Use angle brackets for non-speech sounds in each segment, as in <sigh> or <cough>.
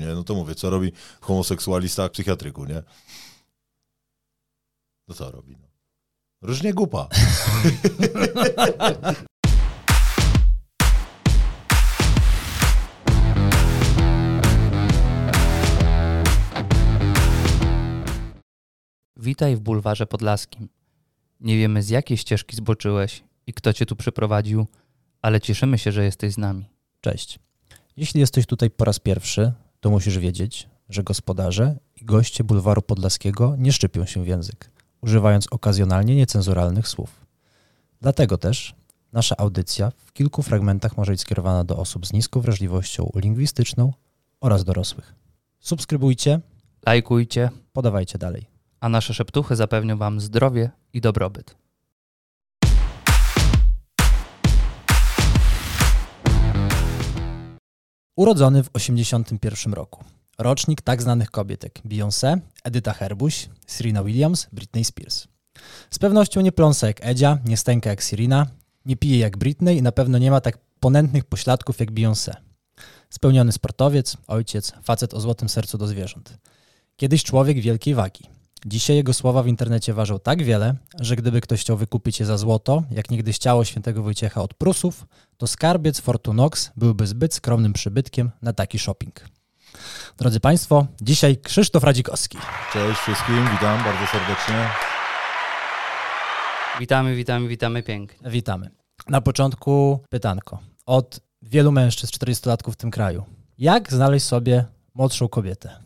nie? No to mówię, co robi homoseksualista w psychiatryku, nie? No co robi? No. Różnie głupa. <laughs> Witaj w bulwarze podlaskim. Nie wiemy z jakiej ścieżki zboczyłeś i kto cię tu przyprowadził, ale cieszymy się, że jesteś z nami. Cześć. Jeśli jesteś tutaj po raz pierwszy, to musisz wiedzieć, że gospodarze i goście bulwaru podlaskiego nie szczypią się w język, używając okazjonalnie niecenzuralnych słów. Dlatego też nasza audycja w kilku fragmentach może być skierowana do osób z niską wrażliwością lingwistyczną oraz dorosłych. Subskrybujcie, Lajkujcie, podawajcie dalej. a nasze szeptuchy zapewnią wam zdrowie i dobrobyt. Urodzony w 1981 roku. Rocznik tak znanych kobiet jak Beyoncé, Edyta Herbuś, Serena Williams, Britney Spears. Z pewnością nie pląsa jak Edzia, nie stęka jak Serena, nie pije jak Britney i na pewno nie ma tak ponętnych pośladków jak Beyoncé. Spełniony sportowiec, ojciec, facet o złotym sercu do zwierząt. Kiedyś człowiek wielkiej wagi. Dzisiaj jego słowa w internecie ważą tak wiele, że gdyby ktoś chciał wykupić je za złoto, jak niegdyś ciało świętego Wojciecha od Prusów, to skarbiec Fortunox byłby zbyt skromnym przybytkiem na taki shopping. Drodzy Państwo, dzisiaj Krzysztof Radzikowski. Cześć wszystkim, witam bardzo serdecznie. Witamy, witamy, witamy pięknie. Witamy. Na początku pytanko. Od wielu mężczyzn, 40-latków w tym kraju. Jak znaleźć sobie młodszą kobietę? <laughs>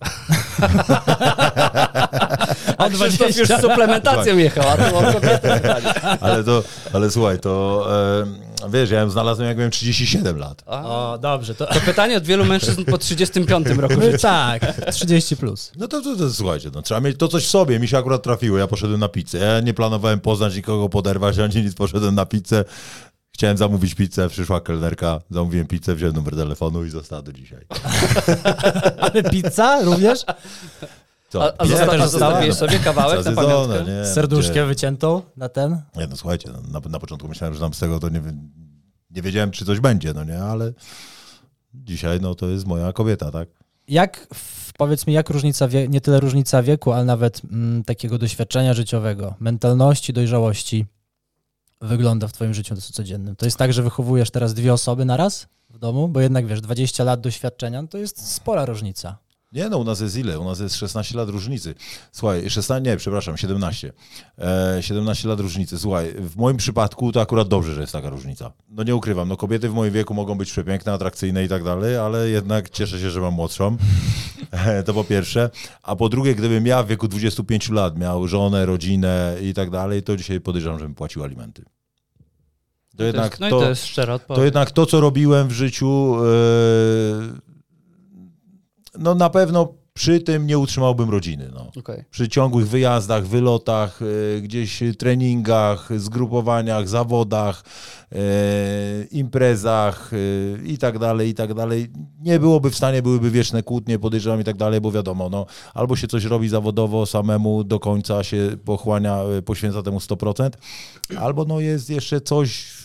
<laughs> A Krzysztof już z suplementacją jechał, a tu o kobietę pytanie. <laughs> Ale to, ale słuchaj, to e, wiesz, ja ją znalazłem jak miałem 37 lat. A, O, dobrze, to... To pytanie od wielu mężczyzn po 35 roku życia. tak, 30 plus. No to, to, to słuchajcie, no, trzeba mieć to coś w sobie. Mi się akurat trafiło, ja poszedłem na pizzę. Ja nie planowałem poznać nikogo, poderwać, ani nic, poszedłem na pizzę. Chciałem zamówić pizzę, przyszła kelnerka, zamówiłem pizzę, wziąłem numer telefonu i została do dzisiaj. <laughs> Ale pizza również? Co? A, a, Pizza zosta- a zostawiłeś sobie kawałek na Zadzedzone, pamiątkę? nie, Z serduszkiem gdzie- wyciętą na ten? Nie, no słuchajcie, no, na, na początku myślałem, że tam z tego to nie, wi- nie wiedziałem, czy coś będzie, no nie, ale dzisiaj no to jest moja kobieta, tak? Jak, w- powiedz mi, jak różnica, wie, nie tyle różnica wieku, ale nawet mm, takiego doświadczenia życiowego, mentalności, dojrzałości wygląda w twoim życiu codziennym? To jest tak, że wychowujesz teraz dwie osoby na raz w domu? Bo jednak, wiesz, 20 lat doświadczenia no to jest spora różnica. Nie, no u nas jest ile? U nas jest 16 lat różnicy. Słuchaj, 16, nie, przepraszam, 17. E, 17 lat różnicy. Słuchaj, w moim przypadku to akurat dobrze, że jest taka różnica. No nie ukrywam, no kobiety w moim wieku mogą być przepiękne, atrakcyjne i tak dalej, ale jednak cieszę się, że mam młodszą. E, to po pierwsze. A po drugie, gdybym ja w wieku 25 lat miał żonę, rodzinę i tak dalej, to dzisiaj podejrzewam, że bym płacił alimenty. To To jednak jest, no to, i to jest szczera odpowiedź. to jednak to, co robiłem w życiu, e, no na pewno przy tym nie utrzymałbym rodziny. No. Okej. Przy ciągłych wyjazdach, wylotach, e, gdzieś treningach, zgrupowaniach, zawodach, e, imprezach i tak dalej, i tak dalej. Nie byłoby w stanie, byłyby wieczne kłótnie, podejrzewam i tak dalej, bo wiadomo, no, albo się coś robi zawodowo samemu do końca się pochłania, poświęca temu 100%, albo no jest jeszcze coś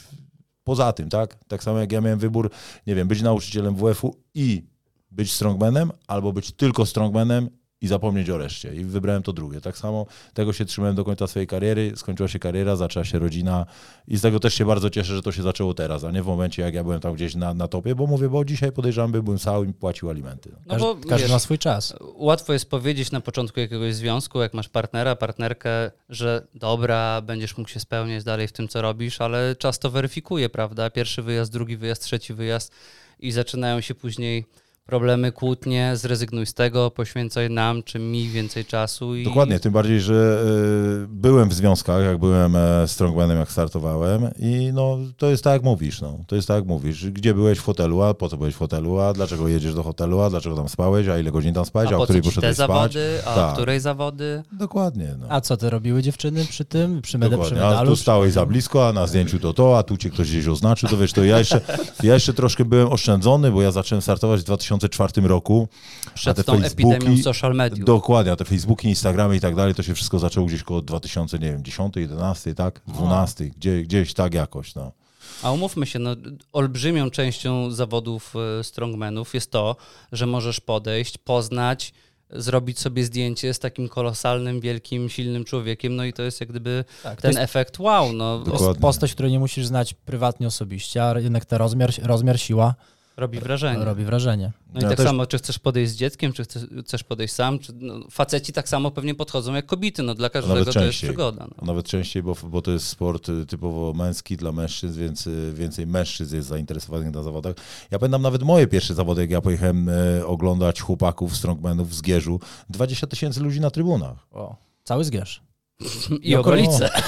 poza tym, tak? Tak samo jak ja miałem wybór, nie wiem, być nauczycielem WF-u i być strongmanem, albo być tylko strongmanem i zapomnieć o reszcie. I wybrałem to drugie. Tak samo tego się trzymałem do końca swojej kariery, skończyła się kariera, zaczęła się rodzina i z tego też się bardzo cieszę, że to się zaczęło teraz, a nie w momencie, jak ja byłem tam gdzieś na, na topie, bo mówię, bo dzisiaj podejrzewam, by byłem cały i płacił alimenty. No Każdy, bo każdy wiesz, ma swój czas. Łatwo jest powiedzieć na początku jakiegoś związku, jak masz partnera, partnerkę, że dobra, będziesz mógł się spełniać dalej w tym, co robisz, ale czas to weryfikuje, prawda? Pierwszy wyjazd, drugi wyjazd, trzeci wyjazd i zaczynają się później problemy, kłótnie, zrezygnuj z tego, poświęcaj nam czy mi więcej czasu. I... Dokładnie, tym bardziej, że y, byłem w związkach, jak byłem e, strongmanem, jak startowałem i no to jest tak jak mówisz, no. To jest tak jak mówisz. Gdzie byłeś w hotelu, a po co byłeś w hotelu, a dlaczego jedziesz do hotelu, a dlaczego tam spałeś, a ile godzin tam spałeś, A a, o której poszedłeś spać. zawody, a Tak. o której zawody? Dokładnie, no. A co te robiły dziewczyny przy tym? Przy, meda, przy Dokładnie. A medalu? tu stałeś za blisko, a na zdjęciu to to, a tu cię ktoś gdzieś oznaczył, to wiesz, to ja jeszcze, ja jeszcze troszkę byłem oszczędzony, bo ja zacząłem startować w 2004 roku. Przed te tą Facebooki- epidemią social mediów. Dokładnie, a te Facebooki, Instagramy i tak dalej, to się wszystko zaczęło gdzieś koło 2000, nie wiem, 10, 11, tak? 12, gdzie, gdzieś tak jakoś, no. A umówmy się, no, olbrzymią częścią zawodów e, strongmanów jest to, że możesz podejść, poznać, zrobić sobie zdjęcie z takim kolosalnym, wielkim, silnym człowiekiem, no i to jest jak gdyby Tak, ten jest efekt wow, no Dokładnie. postać, której nie musisz znać prywatnie osobiście, a jednak ten rozmiar, rozmiar siła robi wrażenie. robi wrażenie. No i Ja tak też- samo, czy chcesz podejść z dzieckiem, czy chcesz, podejść sam, czy no, faceci tak samo pewnie podchodzą jak kobiety, no dla każdego to jest przygoda. No. Nawet częściej, bo, bo to jest sport y, typowo męski dla mężczyzn, więc y, więcej mężczyzn jest zainteresowanych na zawodach. Ja pamiętam nawet moje pierwsze zawody, jak ja pojechałem e, oglądać chłopaków, strongmanów w Zgierzu. 20 tysięcy ludzi na trybunach. O, cały zgierz. <laughs> I okolice. <laughs>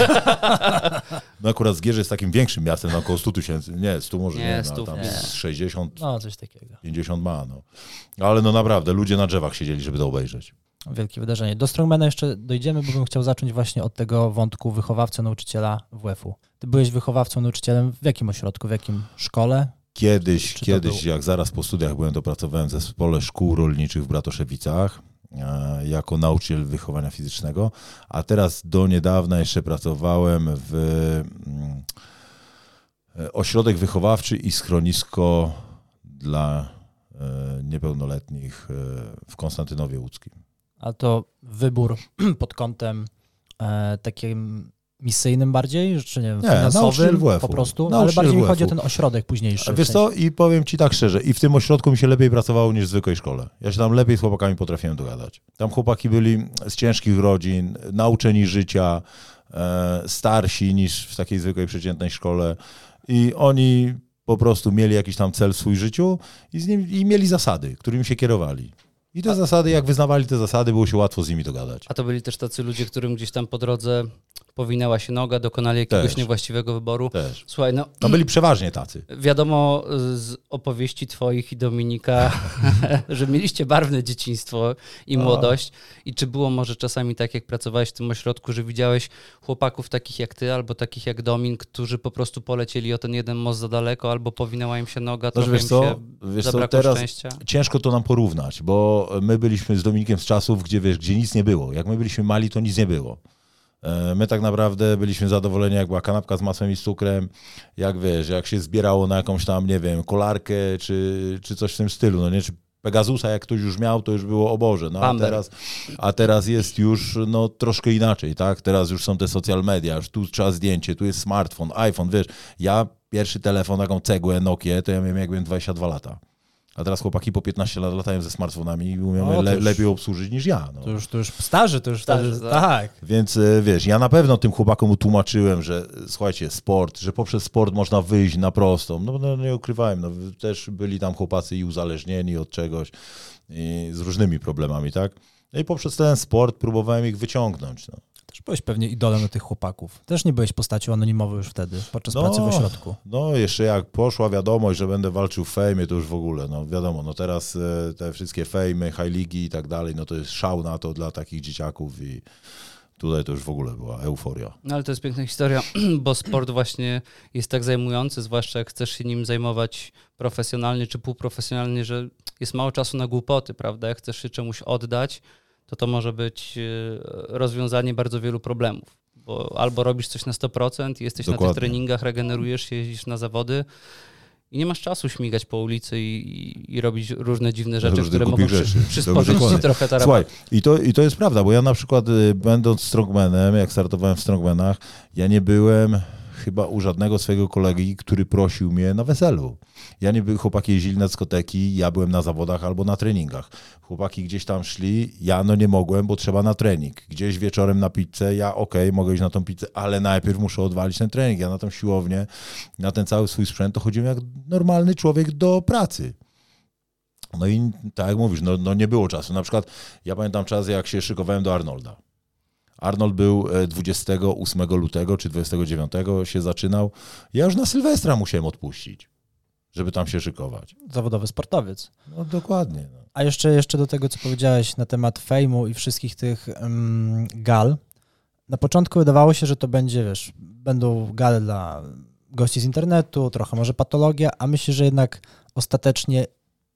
No akurat Zgierz jest takim większym miastem, na około 100 tysięcy. Nie, 100 może Nie, nie, no, 100 tam nie. z 60, No, coś takiego. 50 ma. No. Ale no naprawdę, ludzie na drzewach siedzieli, żeby to obejrzeć. Wielkie wydarzenie. Do Strongmana jeszcze dojdziemy, bo bym chciał zacząć właśnie od tego wątku wychowawcy, nauczyciela WF-u. Ty byłeś wychowawcą, nauczycielem w jakim ośrodku, w jakim szkole? Kiedyś, kiedyś jak zaraz po studiach byłem, to pracowałem w zespole szkół rolniczych w Bratoszewicach jako nauczyciel wychowania fizycznego, a teraz do niedawna jeszcze pracowałem w mm, e, ośrodek wychowawczy i schronisko dla e, niepełnoletnich e, w Konstantynowie Łódzkim. A to wybór <clears throat> pod kątem e, takim misyjnym bardziej, czy nie wiem, Nie, nauczyciel finansowym po prostu, ale Nauczyciel bardziej mi chodzi o ten ośrodek późniejszy. Wiesz sensie- co, i powiem ci tak szczerze, i w tym ośrodku mi się lepiej pracowało niż w zwykłej szkole. Ja się tam lepiej z chłopakami potrafiłem dogadać. Tam chłopaki byli z ciężkich rodzin, nauczeni życia, e, starsi niż w takiej zwykłej przeciętnej szkole i oni po prostu mieli jakiś tam cel w swoim życiu i, z nim, i mieli zasady, którymi się kierowali. I te zasady, jak wyznawali te zasady, było się łatwo z nimi dogadać. A to byli też tacy ludzie, którym gdzieś tam po drodze powinęła się noga, dokonali jakiegoś Też. niewłaściwego wyboru. Też. Słuchaj, no No byli przeważnie tacy. wiadomo z opowieści twoich i Dominika, <laughs> że mieliście barwne dzieciństwo i No. młodość. I czy było może czasami tak, jak pracowałeś w tym ośrodku, że widziałeś chłopaków takich jak ty, albo takich jak Domin, którzy po prostu polecieli o ten jeden most za daleko, albo powinęła im się noga, No, trochę że wiesz co, się wiesz co, teraz szczęścia? ciężko to nam porównać, bo my byliśmy z Dominikiem z czasów, gdzie wiesz, gdzie nic nie było. Jak my byliśmy mali, to nic nie było. E, My tak naprawdę byliśmy zadowoleni, jak była kanapka z masłem i z cukrem, jak wiesz, jak się zbierało na jakąś tam, nie wiem, kolarkę, czy, czy coś w tym stylu, no nie, czy Pegasusa, jak ktoś już miał, to już było o Boże, no a teraz, a teraz jest już no, troszkę inaczej, tak? Teraz już są te social media, już tu trzeba zdjęcie, tu jest smartfon, iPhone, wiesz, ja pierwszy telefon, taką cegłę Nokia, to ja miałem jak byłem 22 lata. A teraz chłopaki po 15 lat latają ze smartfonami i umieją No, to le, już- lepiej obsłużyć niż ja. No. To już, to już starzy, to już Starzy, starzy, tak. Więc e, wiesz, ja na pewno tym chłopakom utłumaczyłem, że słuchajcie, sport, że poprzez sport można wyjść na prostą. No, no nie ukrywałem, no, też byli tam chłopacy i uzależnieni od czegoś i z różnymi problemami, tak? No i poprzez ten sport próbowałem ich wyciągnąć. No. Też byłeś pewnie idolem tych chłopaków. Też nie byłeś postacią anonimową już wtedy, podczas No. pracy w ośrodku. No, jeszcze jak poszła wiadomość, że będę walczył w fejmie, to już w ogóle, no wiadomo, no teraz e, te wszystkie fejmy, high ligi i tak dalej, no to jest szał na to dla takich dzieciaków i tutaj to już w ogóle była euforia. No ale to jest piękna historia, <clears throat> bo sport właśnie jest tak zajmujący, zwłaszcza jak chcesz się nim zajmować profesjonalnie czy półprofesjonalnie, że jest mało czasu na głupoty, prawda? Jak chcesz się czemuś oddać, to to może być e, rozwiązanie bardzo wielu problemów. Bo albo robisz coś na 100%, jesteś na Dokładnie. tych treningach, regenerujesz się, jeździsz na zawody i nie masz czasu śmigać po ulicy i, i, robić różne dziwne rzeczy, które mogą głupich przy, rzeczy. przysporzyć ci trochę tarapatu. Słuchaj, i to, i to jest prawda, bo ja na przykład y, będąc strongmanem, jak startowałem w strongmanach, ja nie byłem chyba u żadnego swojego kolegi, który prosił mnie na weselu. Ja nie byłem, chłopaki jeździli na dyskoteki, ja byłem na zawodach albo na treningach. Chłopaki gdzieś tam szli, ja no nie mogłem, bo trzeba na trening. Gdzieś wieczorem na pizzę, ja okej, mogę iść na tą pizzę, ale najpierw muszę odwalić ten trening. Ja na tą siłownię, na ten cały swój sprzęt, to chodziłem jak normalny człowiek do pracy. No i tak jak mówisz, no, no nie było czasu. Na przykład ja pamiętam czas, jak się szykowałem do Arnolda. Arnold był e, 28 lutego czy 29 się zaczynał. Ja już na Sylwestra musiałem odpuścić, żeby tam się szykować. Zawodowy sportowiec. No dokładnie. No. A jeszcze, jeszcze do tego, co powiedziałeś na temat fejmu i wszystkich tych mm, gal. Na początku wydawało się, że to będzie, wiesz, będą gale dla gości z internetu, trochę może patologia, a myślę, że jednak ostatecznie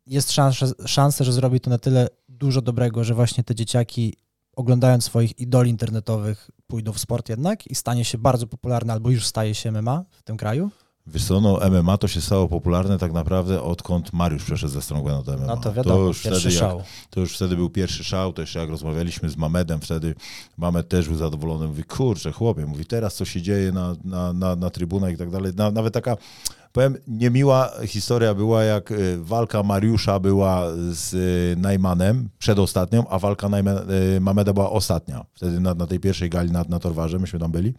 jest szansa, szansa, że zrobi to na tyle dużo dobrego, że właśnie te dzieciaki oglądając swoich idoli internetowych pójdą w sport jednak i stanie się bardzo popularny albo już staje się MMA w tym kraju. Wiesz co, no MMA to się stało popularne tak naprawdę odkąd Mariusz przeszedł ze Strongmana do MMA. No to wiadomo, już pierwszy wtedy, szał. Jak, to już wtedy był pierwszy szał, to jeszcze jak rozmawialiśmy z Mamedem, wtedy Mamed też był zadowolony. Mówi, kurczę, chłopie, mówi, teraz co się dzieje na, na, na, na trybunach i tak dalej. Na, nawet taka, powiem, niemiła historia była, jak y, walka Mariusza była z y, Najmanem, przedostatnią, a walka y, Mameda była ostatnia. Wtedy na, na tej pierwszej gali na, na Torwarze, myśmy tam byli.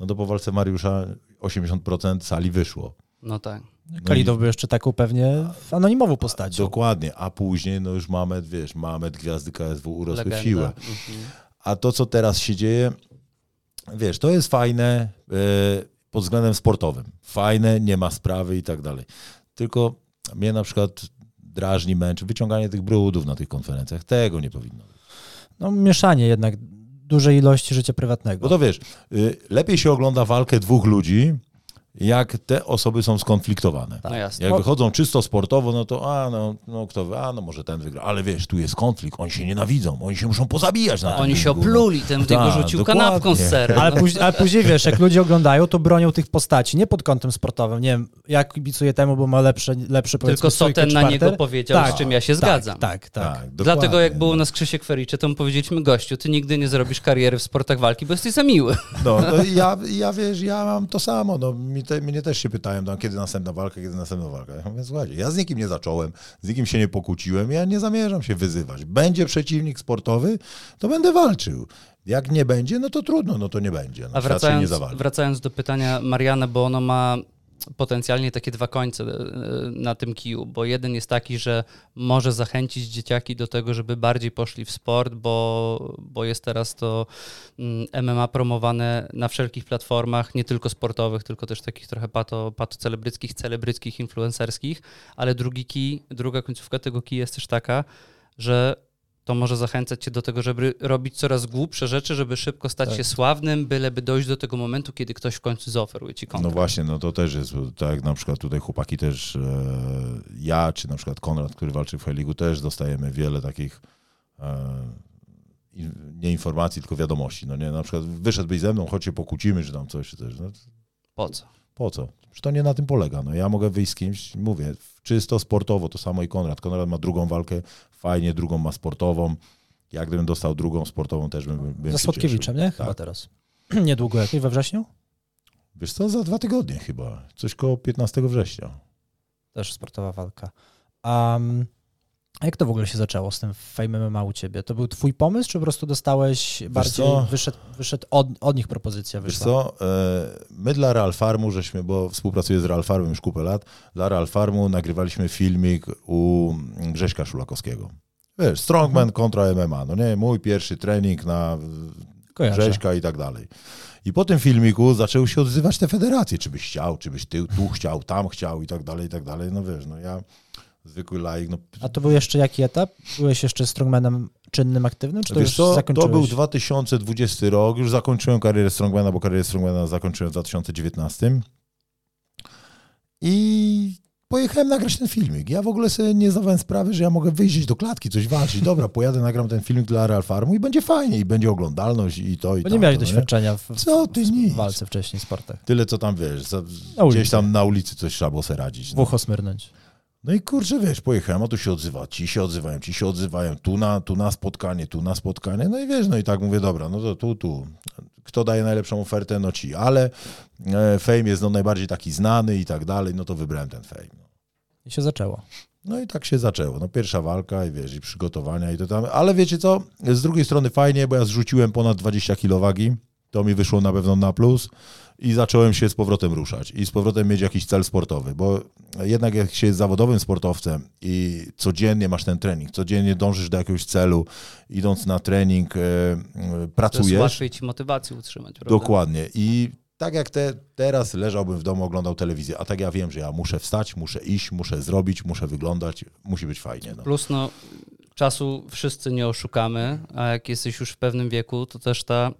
No to po walce Mariusza 80% sali wyszło. No tak. Kalidow był jeszcze taką pewnie anonimową postacią. Dokładnie, a później no już Mamed, wiesz, Mamed, gwiazdy KSW urosły Legenda. w siłę. Mhm. A to, co teraz się dzieje, wiesz, to jest fajne e, pod względem sportowym. Fajne, nie ma sprawy i tak dalej. Tylko mnie na przykład drażni, męczy wyciąganie tych brudów na tych konferencjach. Tego nie powinno być. No mieszanie jednak dużej ilości życia prywatnego. Bo to wiesz, y, lepiej się ogląda walkę dwóch ludzi, jak te osoby są skonfliktowane. No jasne. Jak wychodzą czysto sportowo, no to a, no, no kto wy, a, no może ten wygra. Ale wiesz, tu jest konflikt, oni się nienawidzą, oni się muszą pozabijać na tym Oni się ringu, no. opluli, ten niego Tak, rzucił dokładnie. kanapką z serem. Ale później, ale później wiesz, jak ludzie oglądają, to bronią tych postaci nie pod kątem sportowym. Nie wiem, ja kibicuję temu, bo ma lepsze, lepszy Tylko Soten czy na niego powiedział, z czym ja się tak, zgadzam. Tak, tak. Tak, Dlatego jak był u no. nas Krzysiek Fericze, to mu powiedzieliśmy, gościu, ty nigdy nie zrobisz kariery w sportach walki, bo jesteś za miły. No, no i ja, ja wiesz, ja mam to samo. No, mi te, mnie też się pytają, no, kiedy następna walka, kiedy następna walka. Ja mówię, słuchajcie, ja z nikim nie zacząłem, z nikim się nie pokłóciłem, ja nie zamierzam się wyzywać. Będzie przeciwnik sportowy, to będę walczył. Jak nie będzie, no to trudno, no to nie będzie. No, A wracając, wracając do pytania Mariana, bo ono ma potencjalnie takie dwa końce e, na tym kiju, bo jeden jest taki, że może zachęcić dzieciaki do tego, żeby bardziej poszli w sport, bo, bo jest teraz to mm, MMA promowane na wszelkich platformach, nie tylko sportowych, tylko też takich trochę pato, patocelebryckich, celebryckich, influencerskich, ale drugi kij, druga końcówka tego kija jest też taka, że to może zachęcać cię do tego, żeby robić coraz głupsze rzeczy, żeby szybko stać Tak. się sławnym, byleby dojść do tego momentu, kiedy ktoś w końcu zaoferuje ci No kontrakt. właśnie, no to też jest, tak na przykład tutaj chłopaki też, e, ja czy na przykład Konrad, który walczy w Heligu, też dostajemy wiele takich e, nie informacji, tylko wiadomości. No nie, na przykład wyszedłbyś ze mną, choć się pokłócimy, czy tam coś, czy coś. No, Po co? Po co? Przecież to nie na tym polega. No ja mogę wyjść z kimś, mówię, czysto sportowo, to samo i Konrad. Konrad ma drugą walkę, fajnie, drugą ma sportową. Jak gdybym dostał drugą sportową, też bym, bym się Słodkiewiczem, nie? Chyba Tak. teraz. <clears throat> Niedługo jakiej, we wrześniu? Wiesz co, za dwa tygodnie chyba. Coś koło 15 września. Też sportowa walka. Um, a jak to w ogóle się zaczęło z tym Fame MMA u ciebie? To był twój pomysł, czy po prostu dostałeś bardziej, co? wyszedł, wyszedł od, od nich propozycja Wiesz wyszła? co, e, my dla Real Farmu, żeśmy, bo współpracuję z Real Farmem już kupę lat, dla Real Farmu nagrywaliśmy filmik u Grześka Szulakowskiego. Wiesz, Strongman kontra MMA, no nie, mój pierwszy trening na Kojarzę. Grześka i tak dalej. I po tym filmiku zaczęły się odzywać te federacje, czy byś chciał, czy byś ty tu chciał, tam chciał i tak dalej, i tak dalej. No wiesz, no ja zwykły laik, no A to był jeszcze jaki etap? Byłeś jeszcze strongmanem czynnym, aktywnym, czy to Wiesz już zakończyłeś? to był 2020 rok, już zakończyłem karierę Strongmana, bo karierę Strongmana zakończyłem w 2019. I pojechałem nagrać ten filmik. Ja w ogóle sobie nie zdawałem sprawy, że ja mogę wyjść do klatki, coś walczyć. Dobra, pojadę, nagram ten filmik dla Real Farmu i będzie fajnie, i będzie oglądalność i to, i Bo nie miałeś doświadczenia w, Co ty w, nic? walce wcześniej, sportach. Tyle, co tam, wiesz, za, gdzieś tam na ulicy coś trzeba było sobie radzić. No. ucho smyrnąć. No i kurczę, wiesz, pojechałem, a tu się odzywa, ci się odzywają, ci się odzywają, tu na, tu na spotkanie, tu na spotkanie, no i wiesz, no i tak mówię, dobra, no to tu, tu. Kto daje najlepszą ofertę? No ci, ale e, Fame jest no najbardziej taki znany i tak dalej, no to wybrałem ten Fame. No. I się zaczęło. No i tak się zaczęło. No pierwsza walka i wiesz, i przygotowania i to tam. Ale wiecie co? Z drugiej strony fajnie, bo ja zrzuciłem ponad 20 kg wagi. To mi wyszło na pewno na plus i zacząłem się z powrotem ruszać i z powrotem mieć jakiś cel sportowy, bo jednak jak się jest zawodowym sportowcem i codziennie masz ten trening, codziennie dążysz do jakiegoś celu, idąc na trening, e, e, To pracujesz. łatwiej ci motywację utrzymać, prawda? Dokładnie. I tak jak te, teraz leżałbym w domu, oglądał telewizję, a tak ja wiem, że ja muszę wstać, muszę iść, muszę zrobić, muszę wyglądać, musi być fajnie. No. Plus no, czasu wszyscy nie oszukamy, a jak jesteś już w pewnym wieku, to też ta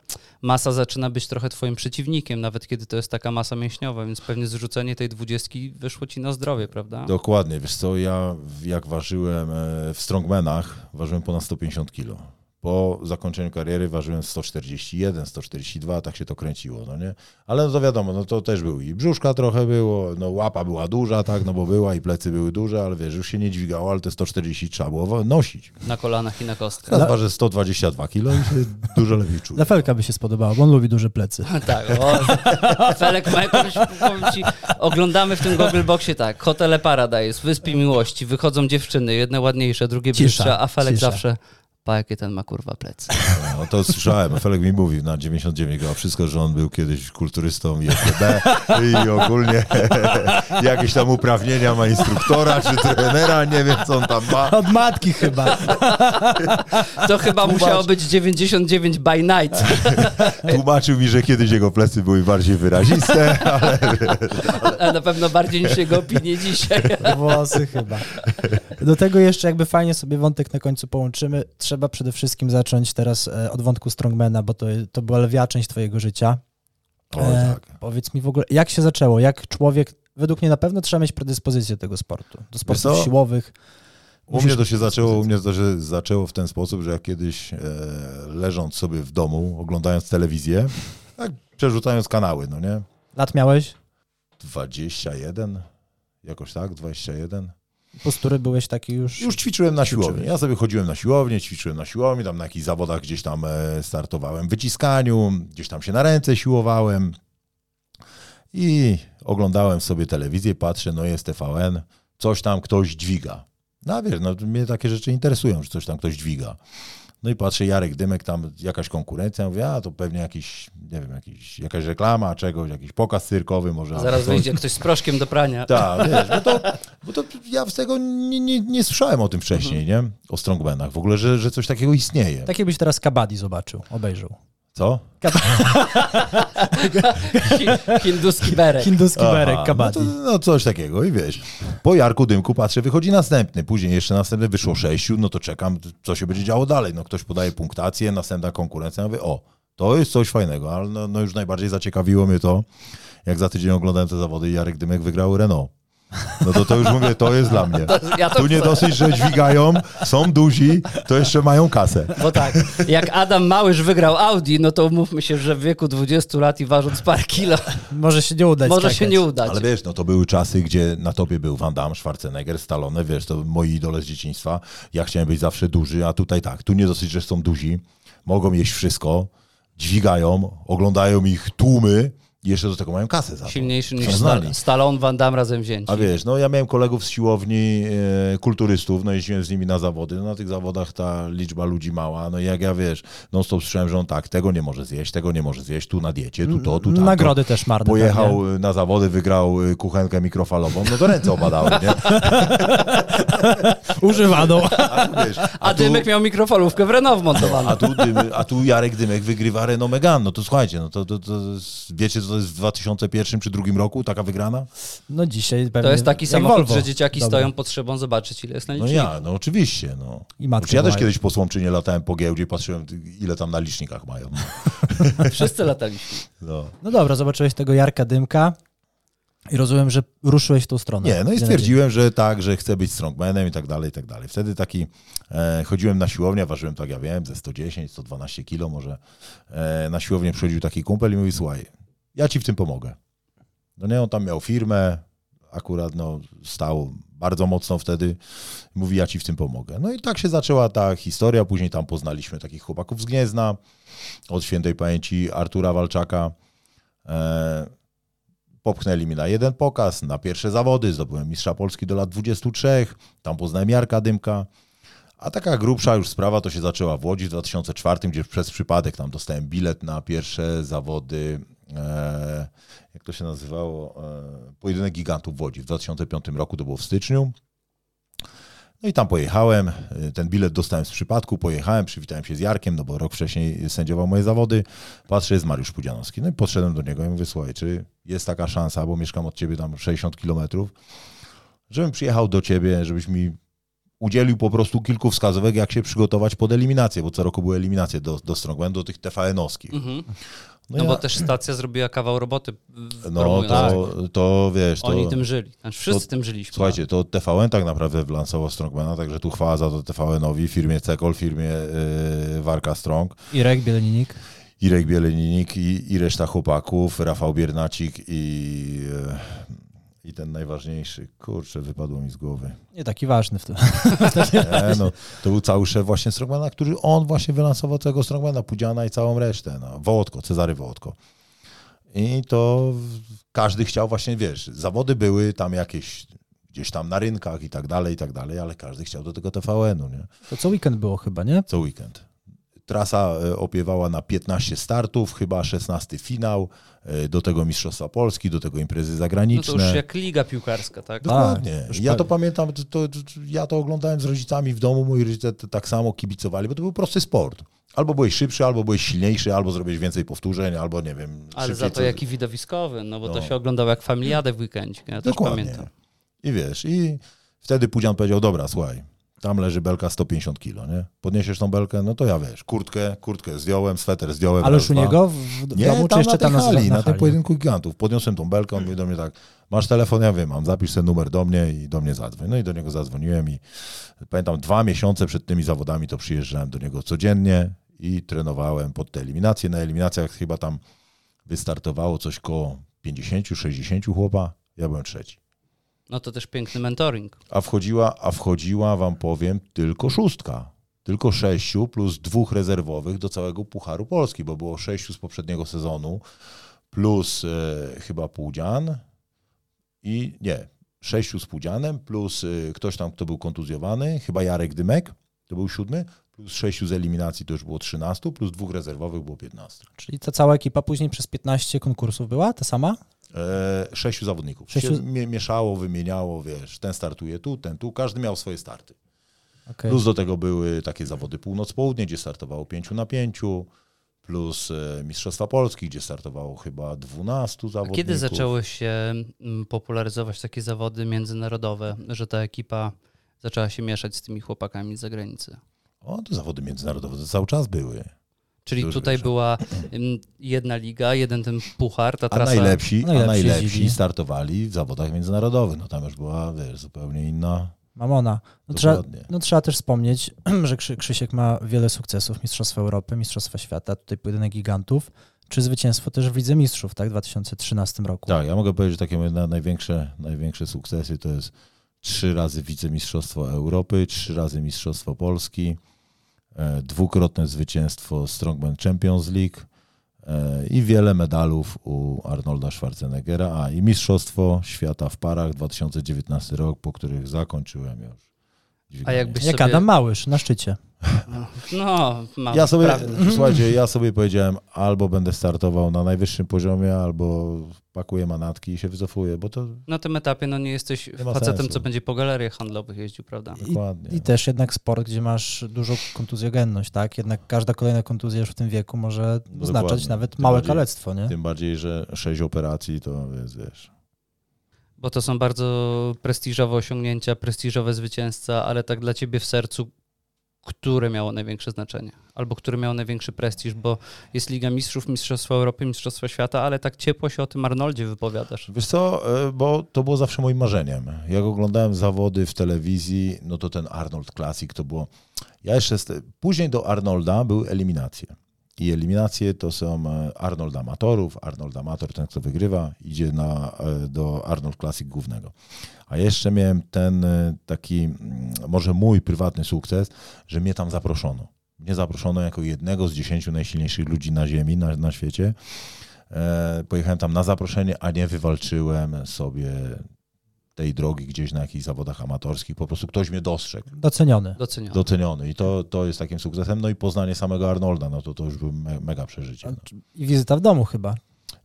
masa zaczyna być trochę twoim przeciwnikiem, nawet kiedy to jest taka masa mięśniowa, więc pewnie zrzucenie tej dwudziestki wyszło ci na zdrowie, prawda? Dokładnie, wiesz co, ja jak ważyłem e, w strongmanach, ważyłem ponad 150 kilo. Po zakończeniu kariery ważyłem 141, 142, tak się to kręciło, no nie? Ale no to wiadomo, no to też był i brzuszka trochę było, no łapa była duża, tak, no bo była i plecy były duże, ale wiesz, już się nie dźwigało, ale te 140 trzeba było nosić. Na kolanach i na kostkach. Teraz waży 122 kilo i się dużo lepiej czuję. Dla Felka by się spodobało, bo on lubi duże plecy. <laughs> Tak, o, Felek ma jakąś, ci, oglądamy w tym Googleboxie tak, hotele Paradise, Wyspy Miłości, wychodzą dziewczyny, jedne ładniejsze, drugie brzydsze, a Felek cisza. zawsze, pa jakie ten ma kurwa plecy. <laughs> No to słyszałem, Felek mi mówił na 99 a wszystko, że on był kiedyś kulturystą i FTB i ogólnie <laughs> jakieś tam uprawnienia ma instruktora czy trenera, nie wiem co on tam ma. Od matki chyba. To chyba musiało być 99 by night. <laughs> Tłumaczył mi, że kiedyś jego plecy były bardziej wyraziste, ale na pewno bardziej niż jego opinie dzisiaj. Włosy chyba. Do tego jeszcze jakby fajnie sobie wątek na końcu połączymy. Trzeba przede wszystkim zacząć teraz e, od wątku Strongmana, bo to, to była lwia część twojego życia. o, E, tak. Powiedz mi w ogóle, jak się zaczęło? Jak człowiek, według mnie na pewno trzeba mieć predyspozycję do tego sportu, do sportów siłowych. U mnie to się zaczęło, u mnie to się zaczęło w ten sposób, że jak kiedyś e, leżąc sobie w domu, oglądając telewizję, tak przerzucając kanały, no nie? Lat miałeś? 21, jakoś tak, 21. Postury byłeś taki już... Już ćwiczyłem na siłowni. Ja sobie chodziłem na siłownię, ćwiczyłem na siłowni, tam na jakichś zawodach gdzieś tam e, startowałem w wyciskaniu, gdzieś tam się na ręce siłowałem i oglądałem sobie telewizję, patrzę, no jest TVN, coś tam ktoś dźwiga. No wiesz, no mnie takie rzeczy interesują, że coś tam ktoś dźwiga. No i patrzę, Jarek Dymek, tam jakaś konkurencja, mówię, a to pewnie jakiś, nie wiem, jakiś, jakaś reklama czegoś, jakiś pokaz cyrkowy może. Zaraz coś. wyjdzie ktoś z proszkiem do prania. Tak, wiesz, bo to, bo to ja z tego nie, nie, nie słyszałem o tym wcześniej, nie? O strongmanach. W ogóle, że, że coś takiego istnieje. Tak jakbyś teraz Kabaddi zobaczył, obejrzał. Co? Hi- Hinduski berek. Hinduski berek, Aha, Kabaddi. No, to, no coś takiego i wiesz. Po Jarku Dymku patrzę, wychodzi następny, później jeszcze następny, wyszło sześciu, no to czekam, co się będzie działo dalej. No ktoś podaje punktację, następna konkurencja, ja mówię, o, to jest coś fajnego, ale no, no już najbardziej zaciekawiło mnie to, jak za tydzień oglądałem te zawody i Jarek Dymek wygrał Renault. No to, to już mówię, to jest dla mnie. <laughs> Ja to Tu nie chcę. dosyć, że dźwigają, są duzi, to jeszcze mają kasę. Bo tak, jak Adam Małysz wygrał Audi, no to umówmy się, że w wieku 20 lat i ważąc parę kilo, Może się nie udać może się skakać. nie udać. Ale wiesz, no to były czasy, gdzie na topie był Van Damme, Schwarzenegger, Stallone, wiesz, to moi idole z dzieciństwa. Ja chciałem być zawsze duży, a tutaj tak, tu nie dosyć, że są duzi, mogą jeść wszystko, dźwigają, oglądają ich tłumy jeszcze do tego mają kasę za to. Silniejszy niż Są Sta- znani. Stallone, Van Damme razem wzięci. A wiesz, no ja miałem kolegów z siłowni, e, kulturystów, no jeździłem z nimi na zawody, no na tych zawodach ta liczba ludzi mała, no i jak ja wiesz, non stop słyszałem, że on tak, tego nie może zjeść, tego nie może zjeść, tu na diecie, tu to, tu tamto. Nagrody też marne. Pojechał pewnie. y, na zawody, wygrał y, kuchenkę mikrofalową, no to ręce opadały, nie? <laughs> Używaną. A, wiesz, A tu, Dymek miał mikrofalówkę w Renault wmontowaną. a, tu dymy, a tu Jarek Dymek wygrywa Renault Megane, no to słuchajcie, no to, to, to wiecie co to jest w 2001 czy drugim roku taka wygrana? No dzisiaj pewnie To jest taki samochód, Volvo. że dzieciaki Dobra. stoją pod szybą zobaczyć, ile jest na No liczniku. ja, no oczywiście, no. I Znaczy, ja też kiedyś po Słomczynie latałem po giełdzie i patrzyłem, ile tam na licznikach mają. <laughs> Wszyscy lataliśmy. No. No dobra, zobaczyłeś tego Jarka Dymka i rozumiem, że ruszyłeś w tą stronę. Nie, no i stwierdziłem, że tak, że chcę być strongmanem i tak dalej, i tak dalej. Wtedy taki, e, chodziłem na siłownię, ważyłem tak, ja wiem, ze 110, 112 kilo może. E, na siłownię przychodził taki kumpel i mówi, słuchaj, ja ci w tym pomogę. No nie, on tam miał firmę, akurat no, stał bardzo mocno wtedy. Mówi, ja ci w tym pomogę. No i tak się zaczęła ta historia. Później tam poznaliśmy takich chłopaków z Gniezna, od świętej pamięci Artura Walczaka. E, popchnęli mi na jeden pokaz, na pierwsze zawody. Zdobyłem mistrza Polski do lat 23. Tam poznałem Jarka Dymka. A taka grubsza już sprawa to się zaczęła w Łodzi w 2004, gdzie przez przypadek tam dostałem bilet na pierwsze zawody, e, jak to się nazywało, e, pojedynek gigantów w Łodzi w 2005 roku, to było w styczniu. No i tam pojechałem, e, ten bilet dostałem z przypadku, pojechałem, przywitałem się z Jarkiem, no bo rok wcześniej sędziował moje zawody. Patrzę, jest Mariusz Pudzianowski. No i podszedłem do niego i mówię, słuchaj, czy jest taka szansa, bo mieszkam od ciebie tam 60 kilometrów, żebym przyjechał do ciebie, żebyś mi udzielił po prostu kilku wskazówek, jak się przygotować pod eliminację, bo co roku były eliminacje do, do Strongman, do tych TVN-owskich. Mhm. No, bo też stacja zrobiła kawał roboty. w- No to, to wiesz, to, Oni tym żyli. Znaczy, wszyscy to- tym żyliśmy. słuchajcie, to TVN tak naprawdę wlansował Strongmana, także tu chwała za to TVN-owi, firmie Cekol, firmie yy, Warka Strong, Irek Bieleninik. Irek Bieleninik i, i reszta chłopaków, Rafał Biernacik i, yy, i ten najważniejszy, kurczę, wypadło mi z głowy. Nie taki ważny w tym. <laughs> Nie, no, to był cały szef właśnie Strongmana, który on właśnie wylansował tego Strongmana, Pudziana i całą resztę. No. Wołodko, Cezary Wołodko. I to każdy chciał właśnie, wiesz, zawody były tam jakieś gdzieś tam na rynkach i tak dalej, i tak dalej, ale każdy chciał do tego TVN-u, nie? To co weekend było chyba, nie? Co weekend. Trasa e, opiewała na 15 startów, chyba 16 finał, e, do tego Mistrzostwa Polski, do tego imprezy No zagraniczne. to już jak liga piłkarska, tak? Dokładnie. już ja to pamiętam, to, to, to, ja to oglądałem z rodzicami w domu, moi rodzice tak samo kibicowali, bo to był prosty sport. Albo byłeś szybszy, albo byłeś silniejszy, albo zrobiłeś więcej powtórzeń, albo nie wiem. Ale za to co- jaki widowiskowy, no bo to No. się oglądało jak familiadę w weekendzie. Ja też Dokładnie. pamiętam. I wiesz, i wtedy Pudzian powiedział, dobra, słuchaj, tam leży belka 150 kilo, nie? Podniesiesz tą belkę, no to ja wiesz, kurtkę, kurtkę zdjąłem, sweter zdjąłem. Ale już u niego w, Nie, domu, czy tam jeszcze na tam hali, na, na tym hali? pojedynku gigantów. Podniosłem tą belkę, on mówi do mnie tak, masz telefon? Ja wiem, mam, zapisz ten numer do mnie i do mnie zadzwoń. No i do niego zadzwoniłem i pamiętam, dwa miesiące przed tymi zawodami to przyjeżdżałem do niego codziennie i trenowałem pod te eliminacje. Na eliminacjach chyba tam wystartowało coś koło 50-60 chłopa, ja byłem trzeci. No to też piękny mentoring. A wchodziła, a wchodziła, wam powiem, tylko szóstka. Tylko sześciu plus dwóch rezerwowych do całego Pucharu Polski, bo było sześciu z poprzedniego sezonu, plus e, chyba Pudzian i nie, sześciu z Pudzianem, plus e, ktoś tam, kto był kontuzjowany, chyba Jarek Dymek, to był siódmy, plus sześciu z eliminacji to już było 13, plus dwóch rezerwowych było 15. Czyli ta cała ekipa później przez 15 konkursów była ta sama? E, sześciu zawodników. Sześciu- Się mie- mieszało, wymieniało, wiesz, ten startuje tu, ten tu, każdy miał swoje starty. Okej. Plus do tego były takie zawody północ-południe, gdzie startowało 5 na 5, plus e, Mistrzostwa Polski, gdzie startowało chyba 12 A zawodników. kiedy zaczęły się mm, popularyzować takie zawody międzynarodowe, że ta ekipa zaczęła się mieszać z tymi chłopakami z zagranicy? O, to zawody międzynarodowe to cały czas były. Czyli Już tutaj wiesz. była mm, jedna liga, jeden ten puchar, ta A trasa. najlepsi, a Najlepsi najlepsi jeździli. startowali w zawodach międzynarodowych. No tam już była, wiesz, zupełnie inna. Mamona. No trzeba, no trzeba też wspomnieć, <clears throat> że Krzy, Krzysiek ma wiele sukcesów. Mistrzostwa Europy, Mistrzostwa Świata, tutaj pojedynek gigantów, czy zwycięstwo też w Lidze Mistrzów, tak, w 2013 roku. Tak, ja mogę powiedzieć, że takie największe, największe sukcesy to jest trzy razy wicemistrzostwo Europy, trzy razy mistrzostwo Polski, dwukrotne zwycięstwo Strongman Champions League e, i wiele medalów u Arnolda Schwarzeneggera, a i mistrzostwo świata w parach 2019 rok, po których zakończyłem już. A dźwignię. jakbyś Jak sobie... Adam Małysz na szczycie. No, mam Ja sobie, prawie. słuchajcie, ja sobie powiedziałem, albo będę startował na najwyższym poziomie, albo pakuję manatki i się wycofuję, bo to Na tym etapie no nie jesteś Nie facetem, sensu. co będzie po galeriach handlowych jeździł, prawda? dokładnie. I też jednak sport, gdzie masz dużą kontuzjogenność, tak? Jednak każda kolejna kontuzja już w tym wieku może No oznaczać dokładnie. nawet Tym małe bardziej- kalectwo, nie? Tym bardziej, że sześć operacji to jest, wiesz. Bo to są bardzo prestiżowe osiągnięcia, prestiżowe zwycięzca, ale tak dla ciebie w sercu, które miało największe znaczenie? Albo które miało największy prestiż, bo jest Liga Mistrzów, Mistrzostwa Europy, Mistrzostwa Świata, ale tak ciepło się o tym Arnoldzie wypowiadasz. Wiesz co, e, bo to było zawsze moim marzeniem. Jak oglądałem zawody w telewizji, no to ten Arnold Classic to było... Ja jeszcze... Później do Arnolda były eliminacje. I eliminacje to są e, Arnold Amatorów. Arnold Amator, ten kto wygrywa, idzie na, e, do Arnold Classic głównego. A jeszcze miałem ten e, taki, mm, może mój prywatny sukces, że mnie tam zaproszono. Mnie zaproszono jako jednego z dziesięciu najsilniejszych ludzi na ziemi, na, na świecie. E, pojechałem tam na zaproszenie, a nie wywalczyłem sobie tej drogi gdzieś na jakichś zawodach amatorskich. Po prostu ktoś mnie dostrzegł, Doceniony. Doceniony. doceniony i to, to jest takim sukcesem. No i poznanie samego Arnolda, no to to już było me, mega przeżycie. No. I wizyta w domu chyba.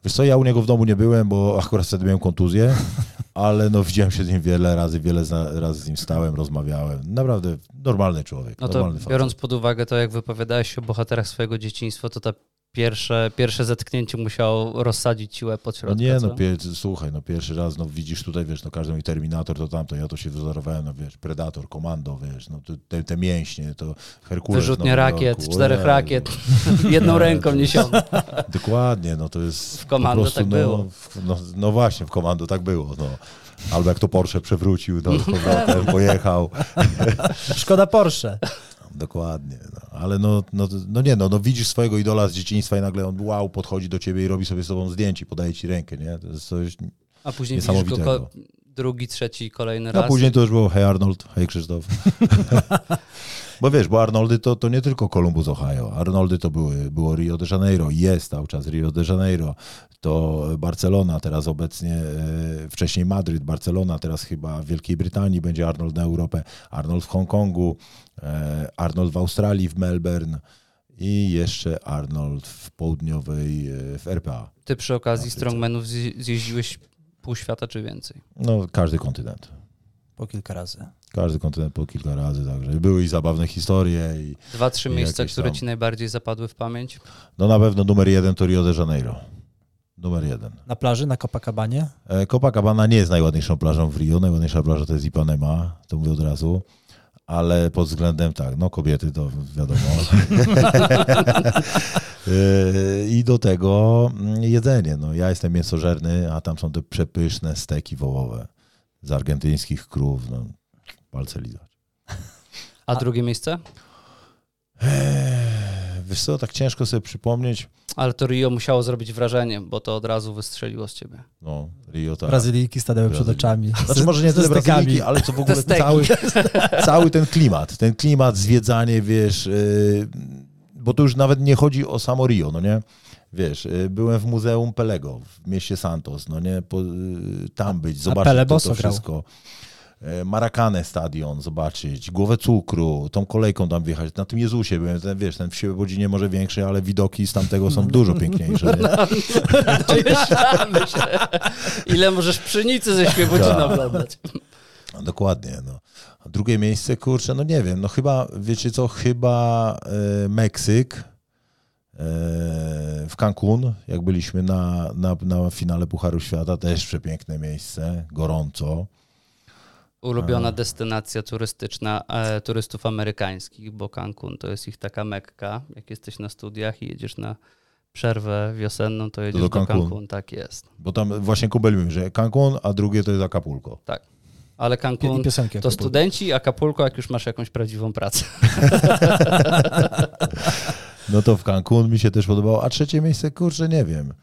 Wiesz co, ja u niego w domu nie byłem, bo akurat wtedy miałem kontuzję, <laughs> ale no widziałem się z nim wiele razy, wiele razy z nim stałem, rozmawiałem. Naprawdę normalny człowiek, No to normalny facet. biorąc pod uwagę to, jak wypowiadałeś się o bohaterach swojego dzieciństwa, to ta pierwsze, pierwsze zetknięcie musiało rozsadzić łeb pod No środka, nie, co? no pier, słuchaj, no pierwszy raz, no widzisz tutaj, wiesz, no każdy mówi Terminator, to tamto, ja to się wzorowałem, no wiesz, Predator, Komando, wiesz, no te, te mięśnie, to Herkules Wyrzutnie Nowym rakiet, Jorku, czterech ojej, rakiet, <laughs> jedną ręką niesiony. <laughs> Dokładnie, no to jest W Komando po prostu, tak no, było. w- No, no właśnie, w Komando tak było, no. Albo jak to Porsche przewrócił, no, z powrotem <laughs> pojechał. Szkoda Porsche. Dokładnie, no. ale no, no, no nie, no, no widzisz swojego idola z dzieciństwa i nagle on wow, podchodzi do ciebie i robi sobie z tobą zdjęcie, podaje ci rękę, nie? To jest coś A później widzisz go drugi, trzeci, kolejny A raz. później to już było hej Arnold, hej Krzysztof. <laughs> bo wiesz, bo Arnoldy to, to nie tylko Columbus, Ohio. Arnoldy to były, było Rio de Janeiro, jest cały czas Rio de Janeiro. To Barcelona, teraz obecnie, e, wcześniej Madryt, Barcelona, teraz chyba w Wielkiej Brytanii będzie Arnold na Europę, Arnold w Hongkongu, e, Arnold w Australii, w Melbourne i jeszcze Arnold w południowej, e, w RPA. Ty przy okazji strongmanów zje- zjeździłeś pół świata czy więcej? No, każdy kontynent. Po kilka razy. Każdy kontynent po kilka razy, także były i zabawne historie i Dwa, trzy I miejsca, które tam- ci najbardziej zapadły w pamięć? No na pewno numer jeden to Rio de Janeiro. Numer jeden. Na plaży, na Copacabanie. E, Copacabana nie jest najładniejszą plażą w Rio. Najładniejsza plaża to jest Ipanema, to mówię od razu. Ale pod względem tak, no kobiety to wiadomo. <laughs> E, I do tego mm, jedzenie. No, ja jestem mięsożerny, a tam są te przepyszne steki wołowe z argentyńskich krów. No, palce lizać. A, drugie miejsce? Eee, Wiesz co, tak ciężko sobie przypomnieć. Ale to Rio musiało zrobić wrażenie, bo to od razu wystrzeliło z ciebie. No, Rio tak. Brazylijki stanęły przed oczami. Znaczy może nie tyle stekami. Brazyliki, ale co w ogóle <laughs> cały, cały ten klimat, ten klimat, zwiedzanie, wiesz, yy, bo to już nawet nie chodzi o samo Rio, no nie? Wiesz, yy, byłem w Muzeum Pelego w mieście Santos, no nie? Po, yy, tam być, zobaczyć to, to boso grał. Yy, Maracanę stadion zobaczyć, głowę cukru, tą kolejką tam wjechać. Na tym Jezusie byłem, ten, wiesz, ten w Świebodzinie może większy, ale widoki z tamtego są dużo piękniejsze. Nie? <laughs> Domyślamy się. Ile możesz pszenicy ze Świebodzina Tak. oglądać? No, dokładnie. No. A drugie miejsce, kurczę, no nie wiem, no chyba, wiecie co, chyba e, Meksyk e, w Cancun, jak byliśmy na, na, na finale Pucharu Świata, też przepiękne miejsce, gorąco. Ulubiona destynacja turystyczna e, turystów amerykańskich, bo Cancun to jest ich taka mekka. Jak jesteś na studiach i jedziesz na przerwę wiosenną, to jedziesz do do Cancun. Cancun. Tak jest. Bo tam właśnie kumpel mówi, że Cancun, a drugie to jest Acapulco. Ale I Cancun piosenki. to Acapulco. studenci, a Acapulco jak już masz jakąś prawdziwą pracę. <laughs> No to w Cancun mi się też podobało, a trzecie miejsce, kurczę, nie wiem.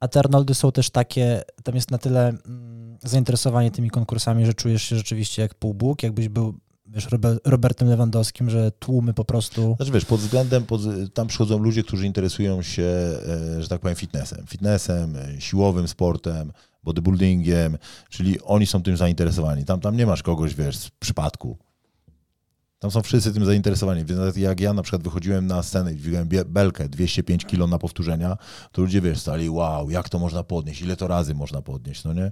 A te Arnoldy są też takie, tam jest na tyle mm, zainteresowanie tymi konkursami, że czujesz się rzeczywiście jak półbóg, jakbyś był wiesz, Robe- Robertem Lewandowskim, że tłumy po prostu... Znaczy wiesz, pod względem, pod, tam przychodzą ludzie, którzy interesują się, e, że tak powiem, fitnessem. Fitnessem, e, siłowym sportem, bodybuildingiem, czyli oni są tym zainteresowani. Tam, tam nie masz kogoś, wiesz, z przypadku. Tam są wszyscy tym zainteresowani. Więc jak ja na przykład wychodziłem na scenę i dźwigałem belkę 205 kilo na powtórzenia, to ludzie, wiesz, stali, wow, jak to można podnieść, ile to razy można podnieść, no nie?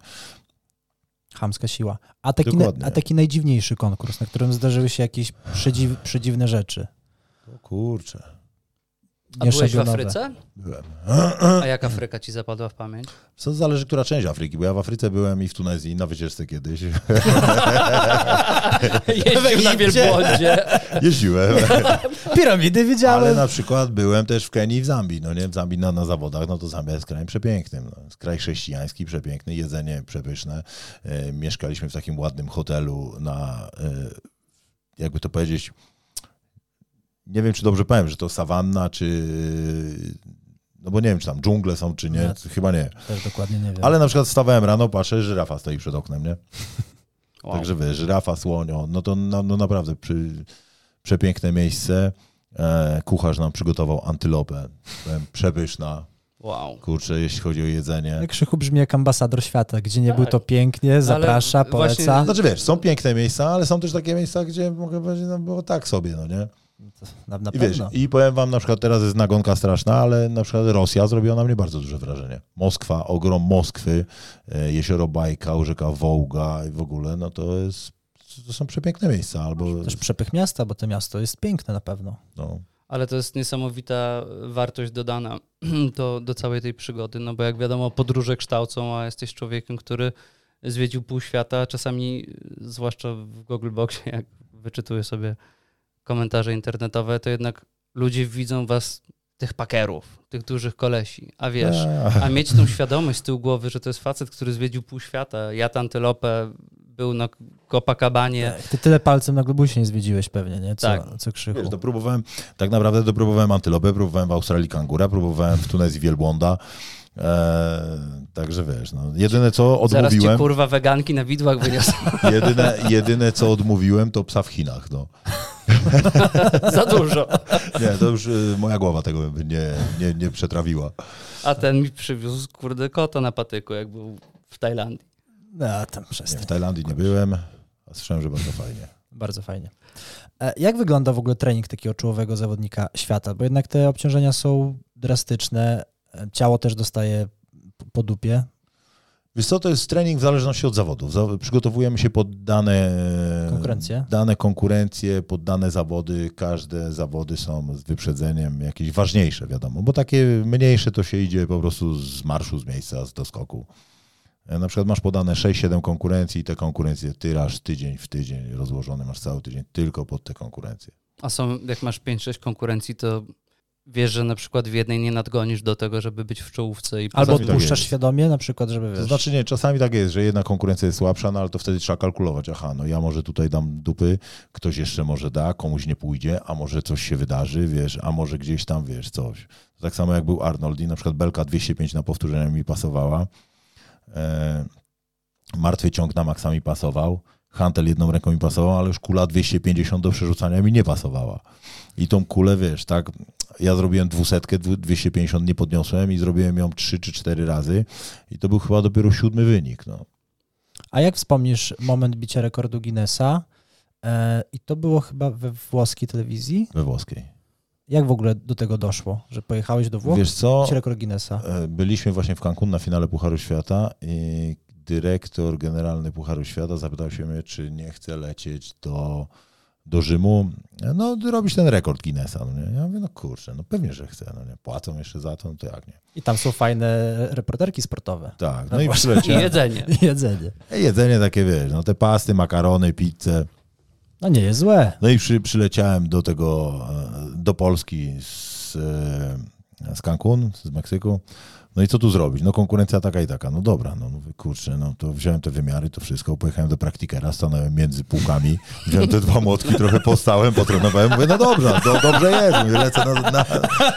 Chamska siła. A taki, a taki najdziwniejszy konkurs, na którym zdarzyły się jakieś przedziw, przedziwne rzeczy. O kurczę, A byłeś w. Afryce? byłem. A jak Afryka ci zapadła w pamięć? Co zależy, która część Afryki, bo ja w Afryce byłem i w Tunezji na wycieczce kiedyś. <laughs> Jeździł na wielbłądzie. Jeździłem. <laughs> Piramidy Ale widziałem. na przykład byłem też w Kenii i w Zambii, no nie, w Zambii na, na zawodach, no to Zambia jest krajem przepięknym, no. jest kraj chrześcijański, przepiękny, jedzenie przepyszne. E, mieszkaliśmy w takim ładnym hotelu na, e, jakby to powiedzieć, nie wiem, czy dobrze powiem, że to sawanna, czy, no bo nie wiem, czy tam dżungle są, czy nie, Nie. chyba nie. Też dokładnie nie wiem. Ale na przykład wstawałem rano, patrzę, żyrafa stoi przed oknem, nie? Wow. Także wiesz, żyrafa, słonio, no to no, no naprawdę przy, przepiękne miejsce. E, kucharz nam przygotował antylopę, Powiem, przepyszna, wow. kurczę, jeśli chodzi o jedzenie. Krzychu brzmi jak ambasador świata, gdzie nie Tak. był to pięknie, zaprasza, właśnie- poleca. Znaczy wiesz, są piękne miejsca, ale są też takie miejsca, gdzie mogę powiedzieć, no było tak sobie, no nie? Na, na I wiesz, i powiem wam, na przykład teraz jest nagonka straszna, ale na przykład Rosja zrobiła na mnie bardzo duże wrażenie. Moskwa, ogrom Moskwy, e, jezioro Bajkał, rzeka Wołga i w ogóle, no to jest, to są przepiękne miejsca, albo, Też przepych miasta, bo to miasto jest piękne na pewno. no, Ale to jest niesamowita wartość dodana <clears throat> do, do całej tej przygody, no bo jak wiadomo, podróże kształcą, a jesteś człowiekiem, który zwiedził pół świata, czasami, zwłaszcza w Google Boxie, jak wyczytuję sobie komentarze internetowe, to jednak ludzie widzą was, tych pakerów, tych dużych kolesi, a wiesz, a mieć tą świadomość z tyłu głowy, że to jest facet, który zwiedził pół świata, jadł antylopę, był na Copacabanie. Tak, ty tyle palcem na globusie nie zwiedziłeś pewnie, nie? Co, Tak. co krzyku. Wiesz, to próbowałem, tak naprawdę to próbowałem antylopę, próbowałem w Australii kangura, próbowałem w Tunezji wielbłąda. E, także wiesz, no, jedyne co Zaraz cię odmówiłem, kurwa weganki na widłach wyniosą. <laughs> jedyne, jedyne co odmówiłem to psa w Chinach. No. <laughs> Za dużo. Nie, to już y, moja głowa tego by nie, nie, nie przetrawiła. A ten mi przywiózł kurde kota na patyku, jak był w Tajlandii. No, tam Nie, przestań. w Tajlandii nie byłem, a słyszałem, że bardzo fajnie. Bardzo fajnie. E, Jak wygląda w ogóle trening takiego czołowego zawodnika świata? Bo jednak te obciążenia są drastyczne, ciało też dostaje po dupie. Wiesz co, to jest trening w zależności od zawodów. Za- Przygotowujemy się pod dane Konkurencje? dane konkurencje, pod dane zawody. Każde zawody są z wyprzedzeniem jakieś ważniejsze, wiadomo, bo takie mniejsze to się idzie po prostu z marszu, z miejsca, z doskoku. E, Na przykład masz podane 6-7 konkurencji i te konkurencje tyraż tydzień w tydzień rozłożone, masz cały tydzień tylko pod te konkurencje. A są, jak masz 5-6 konkurencji, to wiesz, że na przykład w jednej nie nadgonisz do tego, żeby być w czołówce i Albo tak odpuszczasz jest. świadomie, na przykład, żeby wiesz, To znaczy nie, czasami tak jest, że jedna konkurencja jest słabsza, no ale to wtedy trzeba kalkulować. Aha, no ja może tutaj dam dupy, ktoś jeszcze może da, komuś nie pójdzie, a może coś się wydarzy, wiesz, a może gdzieś tam, wiesz, coś. Tak samo jak był Arnold i na przykład belka 205 na powtórzenia mi pasowała, e, martwy ciąg na maksa mi pasował, hantel jedną ręką mi pasował, ale już kula 250 do przerzucania mi nie pasowała. I tą kulę, wiesz, tak, ja zrobiłem dwusetkę, dwu- 250 nie podniosłem i zrobiłem ją trzy czy cztery razy i to był chyba dopiero siódmy wynik, no. A jak wspomnisz moment bicia rekordu Guinnessa? E, I to było chyba we włoskiej telewizji. we włoskiej. Jak w ogóle do tego doszło, że pojechałeś do Włoch? Wiesz co, rekord Guinnessa. e, byliśmy właśnie w Cancun na finale Pucharu Świata i dyrektor generalny Pucharu Świata zapytał się mnie, czy nie chcę lecieć do, do Rzymu, no robić ten rekord Guinnessa. No nie? Ja mówię, no kurczę, no pewnie, że chcę, no nie, płacą jeszcze za to, no to jak nie. I tam są fajne reporterki sportowe. Tak, No no i właśnie. I jedzenie. <laughs> Jedzenie. Jedzenie takie, wiesz, no te pasty, makarony, pizzę. No nie jest złe. No i przy, przyleciałem do tego, e, do Polski z, e, z Cancun, z Meksyku. No i co tu zrobić? No konkurencja taka i taka. No dobra, no mówię, kurczę, no to wziąłem te wymiary, to wszystko, pojechałem do praktikera, stanąłem między półkami, wziąłem te dwa młotki, trochę postałem, potrenowałem, mówię, no dobrze, do, dobrze jest, mówię, lecę na, na,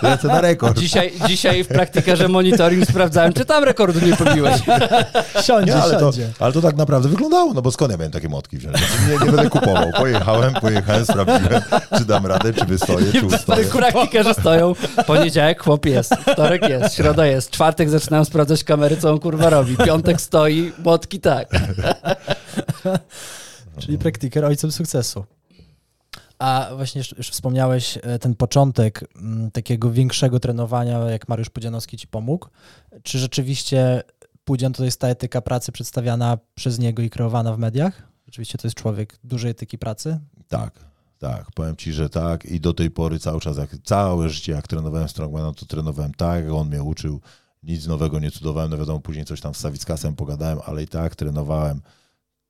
lecę na rekord. Dzisiaj, dzisiaj w praktykarze monitoring sprawdzałem, czy tam rekordu nie pobiłeś. <laughs> Siądzie, Nie, ale, to, ale to tak naprawdę wyglądało, no bo skąd ja miałem takie motki wziąć? Nie, nie będę kupował. Pojechałem, pojechałem, sprawdziłem, czy dam radę, czy wystoję, czy ustoję. W praktykarze stoją, poniedziałek chłop jest, wtorek jest, środa jest, czwartek zaczynają sprawdzać kamery, co on kurwa robi, piątek stoi, młotki tak. <laughs> Czyli praktyker ojcem sukcesu. A właśnie już, już wspomniałeś e, ten początek mm, takiego większego trenowania, jak Mariusz Pudzianowski ci pomógł. Czy rzeczywiście Pudzian to jest ta etyka pracy przedstawiana przez niego i kreowana w mediach? Rzeczywiście to jest człowiek dużej etyki pracy? Tak, tak, powiem ci, że tak i do tej pory cały czas, jak, całe życie jak trenowałem strongmana, to trenowałem tak, jak on mnie uczył, nic nowego nie cudowałem, no wiadomo, później coś tam z Sawickasem pogadałem, ale i tak trenowałem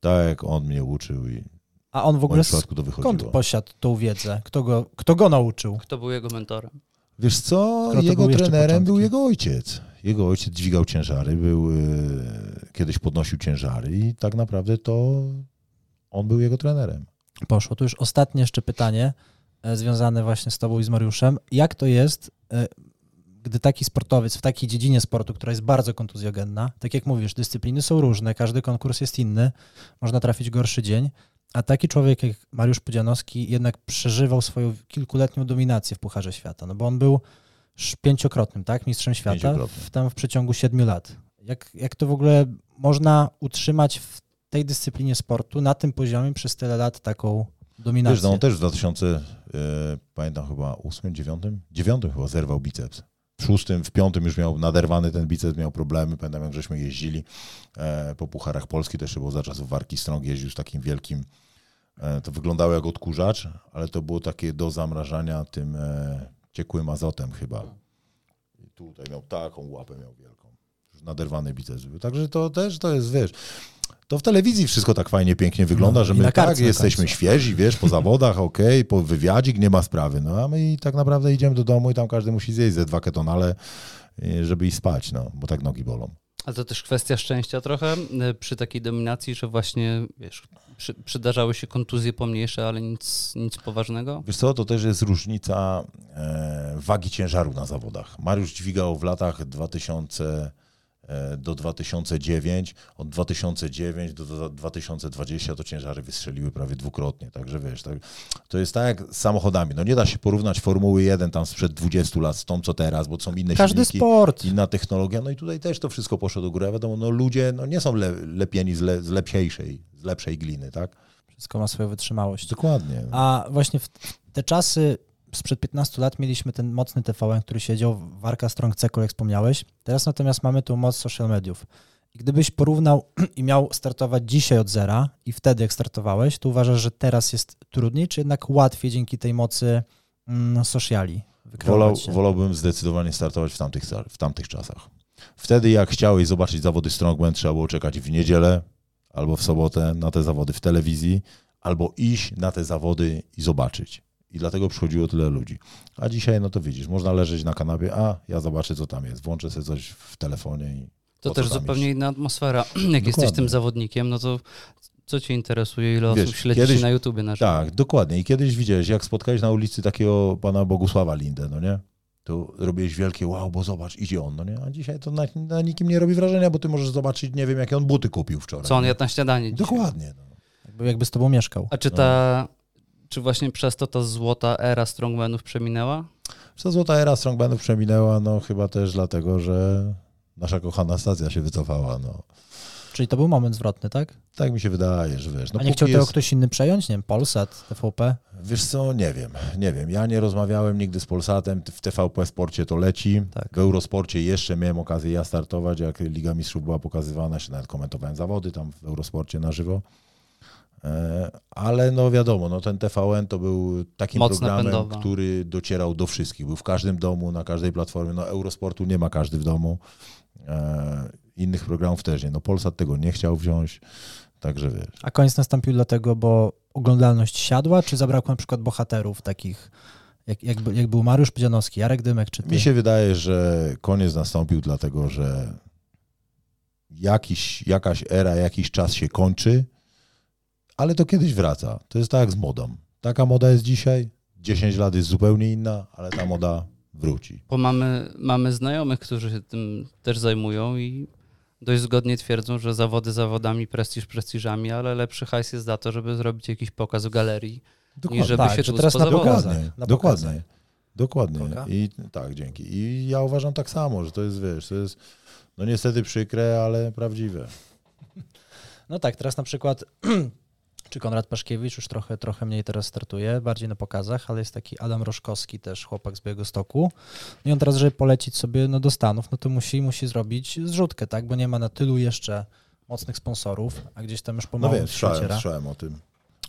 tak, jak on mnie uczył i A on w w ogóle wychodziło. skąd posiadł tą wiedzę? Kto go, kto go nauczył? Kto był jego mentorem? Wiesz co, Skoro jego jeszcze trenerem był jego ojciec. Jego ojciec dźwigał ciężary, był, e, kiedyś podnosił ciężary i tak naprawdę to on był jego trenerem. Poszło. Tu już ostatnie jeszcze pytanie e, związane właśnie z tobą i z Mariuszem. Jak to jest, e, gdy taki sportowiec w takiej dziedzinie sportu, która jest bardzo kontuzjogenna, tak jak mówisz, dyscypliny są różne, każdy konkurs jest inny, można trafić gorszy dzień, a taki człowiek jak Mariusz Pudzianowski jednak przeżywał swoją kilkuletnią dominację w Pucharze Świata, no bo on był pięciokrotnym, tak, mistrzem świata w, tam w przeciągu siedmiu lat. Jak, jak to w ogóle można utrzymać w tej dyscyplinie sportu na tym poziomie przez tyle lat taką dominację? Wiesz, no on też w 2000, e, pamiętam chyba 8, 9, 9 chyba zerwał biceps. W szóstym, w piątym już miał naderwany ten biceps, miał problemy. Pamiętam, jak żeśmy jeździli e, po Pucharach Polski, też było za czasów Warki Strong, jeździł z takim wielkim, e, to wyglądało jak odkurzacz, ale to było takie do zamrażania tym e, ciekłym azotem chyba. I tutaj miał taką łapę miał wielką. Już naderwany biceps był. Także to też to jest, wiesz, to w telewizji wszystko tak fajnie, pięknie wygląda, No, że i my tak jesteśmy świeżi, wiesz, po zawodach, <laughs> okej, po wywiadzik, nie ma sprawy. No a my i tak naprawdę idziemy do domu i tam każdy musi zjeść ze dwa ketonale, y, żeby iść spać, no, bo tak nogi bolą. A to też kwestia szczęścia trochę y, przy takiej dominacji, że właśnie, wiesz, przy, przydarzały się kontuzje pomniejsze, ale nic, nic poważnego? Wiesz co, to też jest różnica e, wagi ciężaru na zawodach. Mariusz dźwigał w latach 2000 e, do 2009, od 2009 do, do 2020 to ciężary wystrzeliły prawie dwukrotnie, także wiesz, tak, to jest tak jak z samochodami, no nie da się porównać Formuły 1 tam sprzed 20 lat z tą, co teraz, bo są inne Każdy silniki, sport. inna technologia, no i tutaj też to wszystko poszło do góry, a wiadomo, no ludzie no nie są le, lepieni z, le, z lepsiejszej, z lepszej gliny, tak? Wszystko ma swoją wytrzymałość. Dokładnie. A właśnie w te czasy sprzed 15 lat mieliśmy ten mocny TVN, który siedział w Warka Strong Cekol, jak wspomniałeś. Teraz natomiast mamy tu moc social mediów. I gdybyś porównał <clears throat> i miał startować dzisiaj od zera i wtedy jak startowałeś, to uważasz, że teraz jest trudniej, czy jednak łatwiej dzięki tej mocy mm, sociali Wolał, wolałbym zdecydowanie startować w tamtych, w tamtych czasach. Wtedy jak chciałeś zobaczyć zawody Strongman, trzeba było czekać w niedzielę albo w sobotę na te zawody w telewizji, albo iść na te zawody i zobaczyć. I dlatego przychodziło tyle ludzi. A dzisiaj, no to widzisz, można leżeć na kanapie, a ja zobaczę, co tam jest. Włączę sobie coś w telefonie i To też zupełnie iść? inna atmosfera. <clears throat> Jak jesteś tym zawodnikiem, no to co cię interesuje, ile Wiesz, osób śledzi kiedyś- na YouTubie na żywo? Tak, dokładnie. I kiedyś widziałeś, jak spotkałeś na ulicy takiego pana Bogusława Lindę, no nie? To robiłeś wielkie wow, bo zobacz, idzie on, no nie? A dzisiaj to na, na nikim nie robi wrażenia, bo ty możesz zobaczyć, nie wiem, jakie on buty kupił wczoraj. Co on jadł na śniadanie dzisiaj? Dokładnie. No. Jakby, jakby z tobą mieszkał. A czy ta, czy właśnie przez to ta złota era strongmanów przeminęła? Co złota era Strongmanów przeminęła, no chyba też dlatego, że nasza kochana stacja się wycofała, no. Czyli to był moment zwrotny, tak? Tak mi się wydaje, że wiesz. No A nie chciał tego jest, ktoś inny przejąć? Nie wiem, Polsat, TVP? Wiesz co, nie wiem, nie wiem. Ja nie rozmawiałem nigdy z Polsatem, w TVP Sporcie to leci. Tak. W Eurosporcie jeszcze miałem okazję ja startować, jak Liga Mistrzów była pokazywana, się nawet komentowałem zawody tam w Eurosporcie na żywo. E, Ale no wiadomo, no ten TVN to był takim Mocna programem, pędowa. który docierał do wszystkich. Był w każdym domu, na każdej platformie. No Eurosportu nie ma każdy w domu. E, Innych programów też nie. No Polsat tego nie chciał wziąć, także wiesz. A koniec nastąpił dlatego, bo oglądalność siadła, czy zabrakło na przykład bohaterów takich, jak, jak, jak był Mariusz Pudzianowski, Jarek Dymek, czy ty? Mi się wydaje, że koniec nastąpił dlatego, że jakiś, jakaś era, jakiś czas się kończy, ale to kiedyś wraca. To jest tak jak z modą. Taka moda jest dzisiaj, 10 lat jest zupełnie inna, ale ta moda wróci. Bo mamy, mamy znajomych, którzy się tym też zajmują i dość zgodnie twierdzą, że zawody zawodami, prestiż prestiżami, ale lepszy hajs jest za to, żeby zrobić jakiś pokaz w galerii, niż żeby tak, się że tu teraz na. Dokładnie, na dokładnie. Dokładnie. I tak, dzięki. I ja uważam tak samo, że to jest, wiesz, to jest no niestety przykre, ale prawdziwe. No tak, teraz na przykład <clears throat> czy Konrad Paszkiewicz już trochę, trochę mniej teraz startuje, bardziej na pokazach, ale jest taki Adam Roszkowski też, chłopak z Białegostoku. No i on teraz, żeby polecić sobie no, do Stanów, no to musi, musi zrobić zrzutkę, tak, bo nie ma na tylu jeszcze mocnych sponsorów, a gdzieś tam już No pomału wiem, się słyszałem, słyszałem o tym.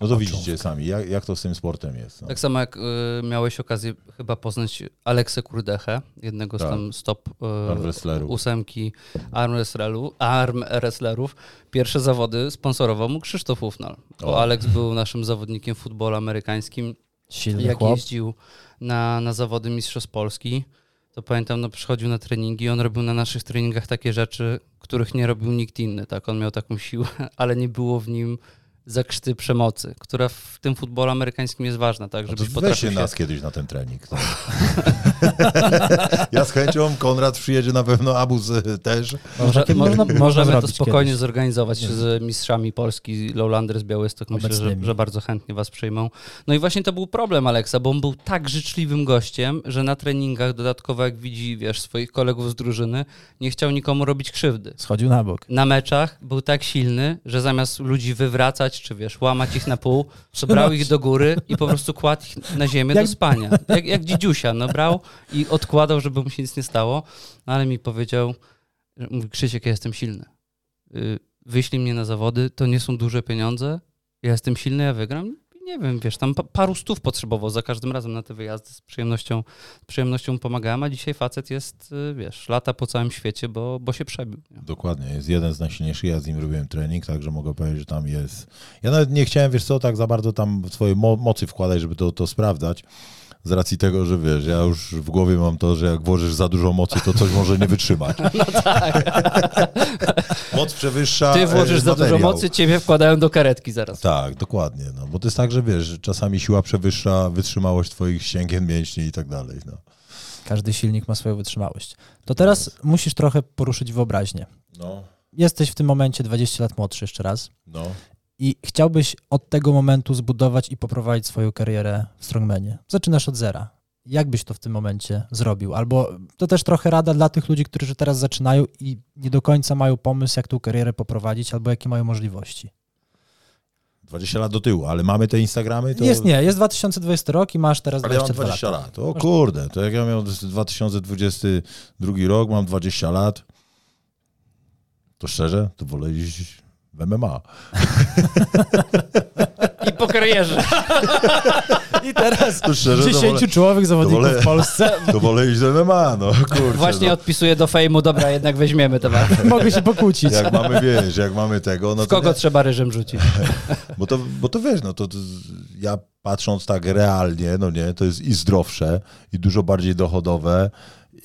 No to widzicie sami, jak, jak to z tym sportem jest. No. Tak samo jak y, miałeś okazję chyba poznać Aleksę Kurdechę, jednego z Tak. tam stop y, Arm wrestlerów. ósemki arm, wrestlerów, arm wrestlerów. Pierwsze zawody sponsorował mu Krzysztof Ufnal, bo O. Aleks był naszym zawodnikiem futbolu amerykańskim. Silny Jak chłop. jeździł na, na zawody Mistrzostw Polski, to pamiętam, no przychodził na treningi i on robił na naszych treningach takie rzeczy, których nie robił nikt inny. Tak, on miał taką siłę, <laughs> ale nie było w nim zakrzty przemocy, która w tym futbolu amerykańskim jest ważna, tak, No żebyś weźcie potrafił się... nas kiedyś na ten trening. To. <laughs> ja z chęcią, Konrad przyjedzie na pewno, Abuz y, też. Może, można- możemy to spokojnie kiedyś. zorganizować z mistrzami Polski, Lowlanders Białystok. Myślę, że, że bardzo chętnie was przyjmą. No i właśnie to był problem Aleksa, bo on był tak życzliwym gościem, że na treningach dodatkowo jak widzi, wiesz, swoich kolegów z drużyny, nie chciał nikomu robić krzywdy. Schodził na bok. Na meczach był tak silny, że zamiast ludzi wywracać, czy wiesz, łamać ich na pół, to brał ich do góry i po prostu kładł ich na ziemię Jak- do spania. Jak, jak dzidziusia, no brał i odkładał, żeby mu się nic nie stało. No, ale mi powiedział, mówi, Krzysiek, ja jestem silny. Y, Wyślij mnie na zawody, to nie są duże pieniądze, ja jestem silny, ja wygram. Nie wiem, wiesz, tam pa- paru stów potrzebował za każdym razem na te wyjazdy. Z przyjemnością, z przyjemnością pomagałem, a dzisiaj facet jest, y, wiesz, lata po całym świecie, bo, bo się przebił. Nie? Dokładnie, jest jeden z najsilniejszych, ja z nim robiłem trening, także mogę powiedzieć, że tam jest... Ja nawet nie chciałem, wiesz co, tak za bardzo tam swoje mo- mocy wkładać, żeby to, to sprawdzać, z racji tego, że wiesz, ja już w głowie mam to, że jak włożysz za dużo mocy, to coś może nie wytrzymać. <laughs> No tak. <laughs> Moc przewyższa Ty włożysz e, za dużo materiał. mocy, ciebie wkładają do karetki zaraz. Tak, dokładnie, no, bo to jest tak, że wiesz, że czasami siła przewyższa wytrzymałość twoich ścięgien, mięśni i tak dalej, no. Każdy silnik ma swoją wytrzymałość. To teraz musisz trochę poruszyć wyobraźnię. No, Jesteś w tym momencie 20 lat młodszy jeszcze raz no. I chciałbyś od tego momentu zbudować i poprowadzić swoją karierę w strongmanie. Zaczynasz od zera. Jak byś to w tym momencie zrobił? Albo to też trochę rada dla tych ludzi, którzy teraz zaczynają i nie do końca mają pomysł, jak tą karierę poprowadzić, albo jakie mają możliwości. 20 lat do tyłu, ale mamy te Instagramy, to... Jest nie, jest 2020 rok i masz teraz Ale ja mam 22 20 lata. lat. O kurde, to jak ja miałem 2022 rok, mam 20 lat, to szczerze, to wolę iść w MMA. <laughs> I po karierze. <laughs> I teraz To szczerze, to 10 wolę, czołowych zawodników wolę- w Polsce to wolę iść do MMA, no kurczę. Właśnie no. odpisuję do fejmu, dobra, jednak weźmiemy temat. <laughs> mogę się pokłócić. Jak mamy, wiesz, jak mamy tego, no W to kogo nie, trzeba ryżem rzucić? bo, to, bo to wiesz, no to, to ja patrząc tak realnie, no nie, to jest i zdrowsze, i dużo bardziej dochodowe,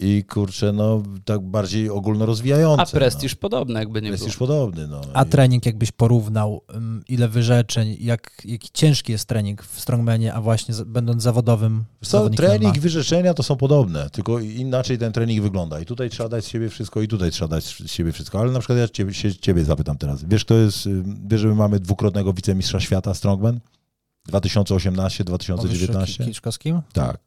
i kurczę, no tak bardziej ogólnorozwijające. A prestiż podobny, jakby nie No. było. Prestiż podobny, no. A I- trening jakbyś porównał, ym, ile wyrzeczeń, jak, jaki ciężki jest trening w strongmanie, a właśnie będąc zawodowym Co, trening, wyrzeczenia to są podobne, tylko inaczej ten trening wygląda. I tutaj trzeba dać z siebie wszystko, i tutaj trzeba dać z siebie wszystko. Ale na przykład ja ciebie, się, ciebie zapytam teraz. Wiesz, kto jest, y, wiesz, że my mamy dwukrotnego wicemistrza świata Strongman? 2018-2019? Mówisz o Ki- Kiczkowskim? Tak,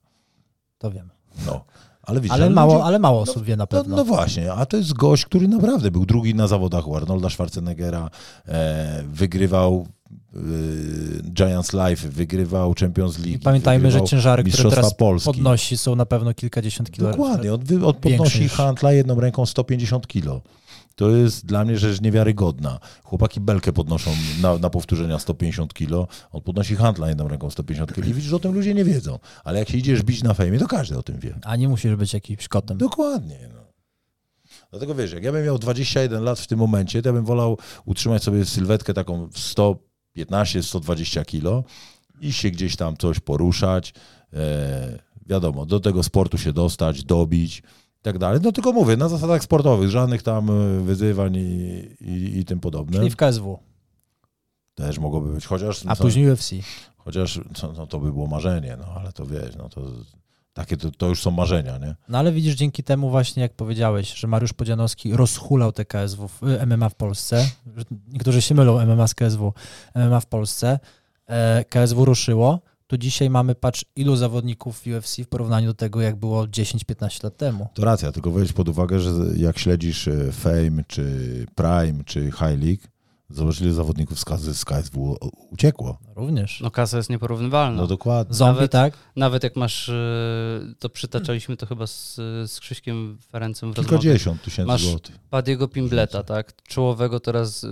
To wiem. no. Ale, widzisz, Ale mało, ludzie- ale mało osób wie na No, pewno. no właśnie, a to jest gość, który naprawdę był drugi na zawodach u Arnolda Schwarzeneggera, e, wygrywał e, Giants Life, wygrywał Champions League. I pamiętajmy, że ciężary, które teraz Polski. podnosi, są na pewno kilkadziesiąt kilo. Dokładnie, on, wy, on podnosi handla jedną ręką 150 kilo. To jest dla mnie rzecz niewiarygodna. Chłopaki belkę podnoszą na, na powtórzenia 150 kilo, on podnosi handla jedną ręką 150 kilo i widzisz, że o tym ludzie nie wiedzą. Ale jak się idziesz bić na fejmie, to każdy o tym wie. A nie musisz być jakimś kotem. Dokładnie. No. Dlatego wiesz, jak ja bym miał 21 lat w tym momencie, to ja bym wolał utrzymać sobie sylwetkę taką w 115-120 kilo i się gdzieś tam coś poruszać. E, wiadomo, do tego sportu się dostać, dobić i tak dalej. No tylko mówię, na zasadach sportowych, żadnych tam e, wyzywań i, i, i tym podobne. Czyli w KSW, Też mogłoby być, chociaż, a co- później UFC. chociaż no, no, to by było marzenie, no ale to wiesz, no to takie to, to już są marzenia, nie? No ale widzisz, dzięki temu właśnie, jak powiedziałeś, że Mariusz Podzianowski rozhulał te KSW, y, MMA w Polsce, niektórzy się mylą MMA z KSW, MMA w Polsce, e, KSW ruszyło, to dzisiaj mamy, patrz, ilu zawodników w UFC w porównaniu do tego, jak było 10-15 lat temu. To racja, tylko weź pod uwagę, że jak śledzisz e, Fame, czy Prime, czy High League, zobacz ile zawodników z, KS z KSW uciekło. Również. No kasa jest nieporównywalna. No dokładnie. Zombie, nawet- tak? Nawet jak masz, y, to przytaczaliśmy to chyba z, z Krzyśkiem Ferencem w rozmowie. Kilkadziesiąt tysięcy Masz- złotych. Padiego Pimbleta, tak? Czołowego teraz y,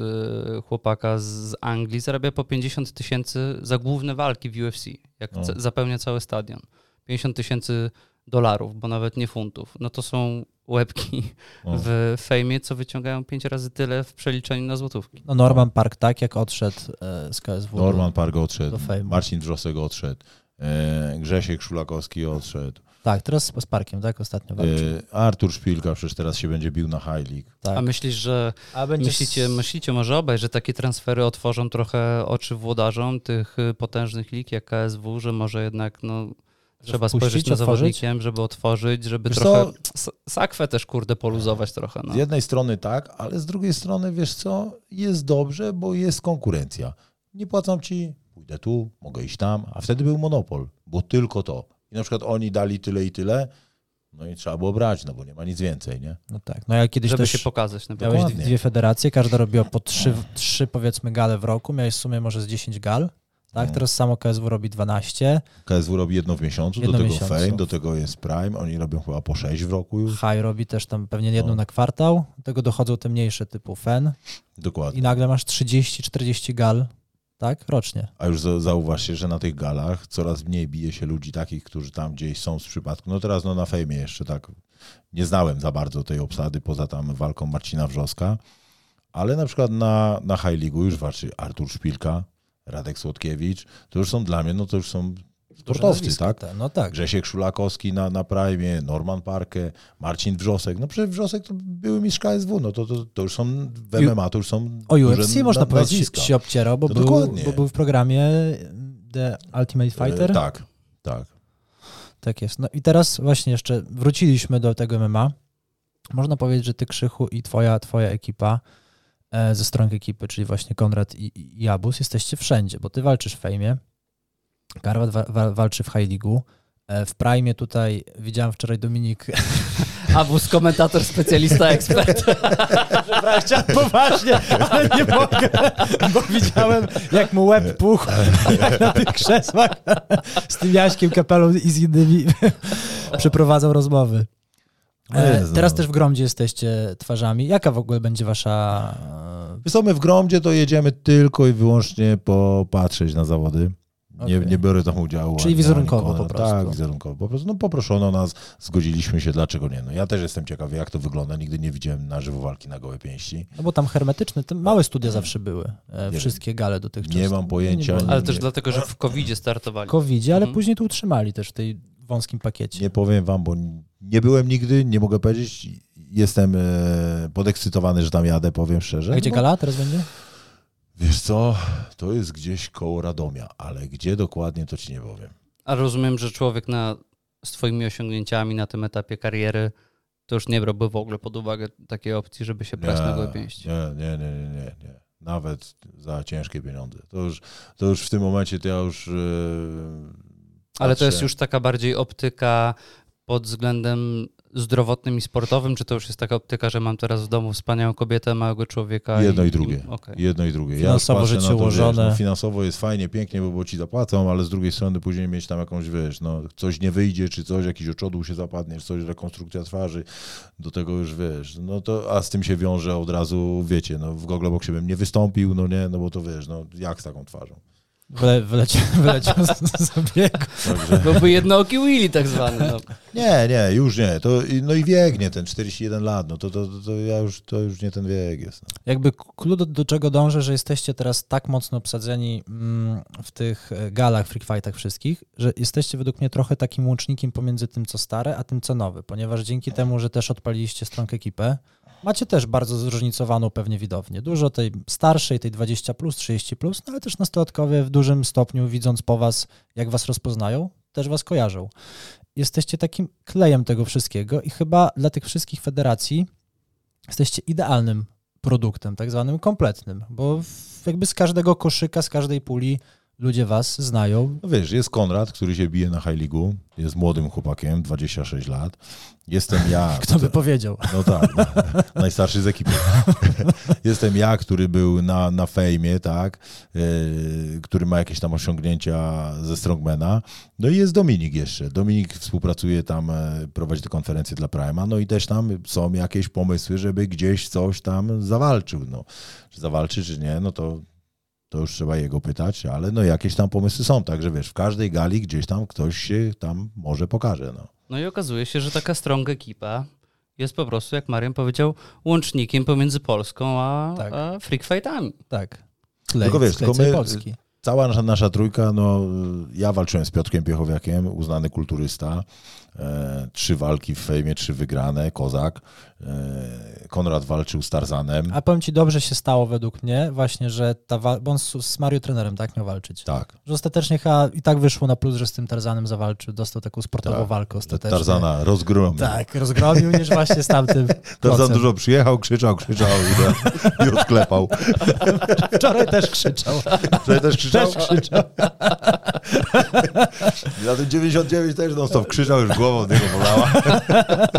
chłopaka z Anglii zarabia po 50 tysięcy za główne walki w UFC, jak No. zapełnia cały stadion. 50 tysięcy dolarów, bo nawet nie funtów. No to są łebki O. w fejmie, co wyciągają pięć razy tyle w przeliczeniu na złotówki. No Norman Park, tak, jak odszedł e, z KSW. Norman Park odszedł. Marcin Wrzosek odszedł, e, Grzesiek Szulakowski odszedł, Tak, teraz z Parkiem, tak, ostatnio walczył. e, Artur Szpilka przecież teraz się będzie bił na High League. tak. A myślisz, że A będzie myślicie, myślicie może obaj, że takie transfery otworzą trochę oczy włodarzom tych y, potężnych lig jak KSW, że może jednak no, trzeba wpuścić, spojrzeć na otworzyć? zawodnikiem, żeby otworzyć, żeby Wiesz trochę co? sakwę też kurde poluzować trochę. No. Z jednej strony tak, ale z drugiej strony, wiesz co, jest dobrze, bo jest konkurencja. Nie płacą ci, pójdę tu, mogę iść tam, a wtedy był monopol, bo tylko to. I na przykład oni dali tyle i tyle, no i trzeba było brać, no bo nie ma nic więcej, nie? No tak, no ja kiedyś żeby też... się pokazać. Na Miałeś dwie federacje, każda robiła po trzy, trzy powiedzmy gale w roku, miałeś w sumie może z 10 gal, tak? No. Teraz samo KSW robi 12, KSW robi jedno w miesiącu, Jedno do tego miesiącu. Fame, do tego jest Prime, oni robią chyba po sześć w roku już. High robi też tam pewnie jedną No. na kwartał, do tego dochodzą te mniejsze typu FEN Dokładnie. i nagle masz 30-40 gal tak? Rocznie. A już za- zauważcie, że na tych galach coraz mniej bije się ludzi takich, którzy tam gdzieś są z przypadku. No teraz no na fejmie jeszcze tak nie znałem za bardzo tej obsady, poza tam walką Marcina Wrzoska, ale na przykład na, na High League już walczy Artur Szpilka, Radek Słodkiewicz, to już są dla mnie, no to już są sportowcy, tak? te- No tak. Grzesiek Szulakowski na, na Prime, Norman Parke, Marcin Wrzosek. No przecież Wrzosek to były mistrz KSW, no to, to, to już są w MMA, to już są O UFC można na- powiedzieć nazwiska. się obcierał, bo, No był, dokładnie. bo był w programie The Ultimate Fighter. E, Tak, tak. Tak jest. No i teraz właśnie jeszcze wróciliśmy do tego MMA. Można powiedzieć, że ty Krzychu i twoja, twoja ekipa e, ze strony ekipy, czyli właśnie Konrad i, i Abus, jesteście wszędzie, bo ty walczysz w Fejmie, Karwat wa, wa, walczy w High League'u, e, w Prime tutaj widziałem wczoraj Dominik <laughs> Abus, komentator, specjalista, <laughs> ekspert. Przepraszam, poważnie, ale nie mogę, bo widziałem, jak mu łeb puchł <laughs> na tych krzesłach z tym Jaśkiem Kapelą i z innymi przeprowadzał rozmowy. E, Jezu. teraz też w Gromdzie jesteście twarzami. Jaka w ogóle będzie wasza... e, Wiesz co, my w Gromdzie to jedziemy tylko i wyłącznie popatrzeć na zawody. Nie, Okej. nie biorę tam udziału. Czyli ani- wizerunkowo ani po prostu. Tak, wizerunkowo. Po prostu no, poproszono nas, zgodziliśmy się, dlaczego nie. No, ja też jestem ciekawy, jak to wygląda. Nigdy nie widziałem na żywo walki na gołe pięści. No bo tam hermetyczne, te małe studia zawsze były. E, Nie wszystkie gale dotychczas. Nie mam pojęcia, Nie. Ale Nie. też dlatego, że w covid startowali. Covidzie, ale Mhm. później tu utrzymali też w tej wąskim pakiecie. Nie powiem wam, bo nie byłem nigdy, nie mogę powiedzieć. Jestem e, podekscytowany, że tam jadę, powiem szczerze. A gdzie gala teraz będzie? Wiesz co, to jest gdzieś koło Radomia, ale gdzie dokładnie, to ci nie powiem. A rozumiem, że człowiek na, z twoimi osiągnięciami na tym etapie kariery to już nie brałby w ogóle pod uwagę takiej opcji, żeby się brać na gołe pięści. Nie, nie, nie, nie, nie, nie. Nawet za ciężkie pieniądze. To już, to już w tym momencie to ja już. Yy, Ale to jest już taka bardziej optyka pod względem zdrowotnym i sportowym, czy to już jest taka optyka, że mam teraz w domu wspaniałą kobietę, małego człowieka? Jedno i drugie. okej. Jedno i drugie. Finansowo patrzę życie na to, ułożone. Wiesz, no, finansowo jest fajnie, pięknie, bo, bo ci zapłacą, ale z drugiej strony później mieć tam jakąś, wiesz, no, coś nie wyjdzie, czy coś, jakiś oczodół się zapadnie, czy coś, rekonstrukcja twarzy, do tego już wiesz, no to, a z tym się wiąże od razu, wiecie, no w Gogleboxie bym nie wystąpił, no nie, no bo to wiesz, no jak z taką twarzą. Wyle, wyleciał, <laughs> wyleciał z, z zabiegu. Także... Byłby jednooki Willy tak zwany. No. Nie, nie, już nie. To, no i wiek nie, ten 41 lat, no to, to, to, to ja już, to już nie ten wiek jest. No. Jakby klucz do, do czego dążę, że jesteście teraz tak mocno obsadzeni mm, w tych e, galach, freak fightach wszystkich, że jesteście według mnie trochę takim łącznikiem pomiędzy tym, co stare, a tym, co nowe, ponieważ dzięki temu, że też odpaliliście stronkę ekipę, macie też bardzo zróżnicowaną pewnie widownię. Dużo tej starszej, tej 20+, plus, 30+, plus, no ale też nastolatkowie w dużym stopniu, widząc po was, jak was rozpoznają, też was kojarzą. Jesteście takim klejem tego wszystkiego i chyba dla tych wszystkich federacji jesteście idealnym produktem, tak zwanym kompletnym, bo jakby z każdego koszyka, z każdej puli ludzie was znają. No wiesz, jest Konrad, który się bije na High League'u, jest młodym chłopakiem, 26 lat. Jestem ja. <laughs> Kto by powiedział? No tak, no, <laughs> najstarszy z ekipy. <laughs> Jestem ja, który był na, na fejmie, tak, yy, który ma jakieś tam osiągnięcia ze Strongmana. No i jest Dominik jeszcze. Dominik współpracuje tam, e, prowadzi te konferencje dla Prima, no i też tam są jakieś pomysły, żeby gdzieś coś tam zawalczył. No, czy zawalczy, czy nie, no to to już trzeba jego pytać, ale no jakieś tam pomysły są, także wiesz, w każdej gali gdzieś tam ktoś się tam może pokaże, no. no i okazuje się, że taka strong ekipa jest po prostu, jak Marian powiedział, łącznikiem pomiędzy Polską a, Tak. a freak fightami. Tak. Klej, Tylko wiesz, tylko my- Polski. Cała nasza, nasza trójka, no ja walczyłem z Piotrkiem Piechowiakiem, uznany kulturysta, trzy walki w fejmie, trzy wygrane, kozak. E, Konrad walczył z Tarzanem, A powiem ci, dobrze się stało według mnie właśnie, że ta wa- bo on z, z Mario trenerem tak miał walczyć. tak, Że ostatecznie chyba i tak wyszło na plus, że z tym Tarzanem zawalczył, dostał taką sportową Tak. walkę ostatecznie. Tarzana rozgromił. Tak, rozgromił niż właśnie z tamtym <laughs> Tarzan dużo przyjechał, krzyczał, krzyczał i, i odklepał. <laughs> Wczoraj też krzyczał. Wczoraj też krzyczał? Też krzyczał. Na tym 99 też non stop krzyczał, już głową od niego bolała.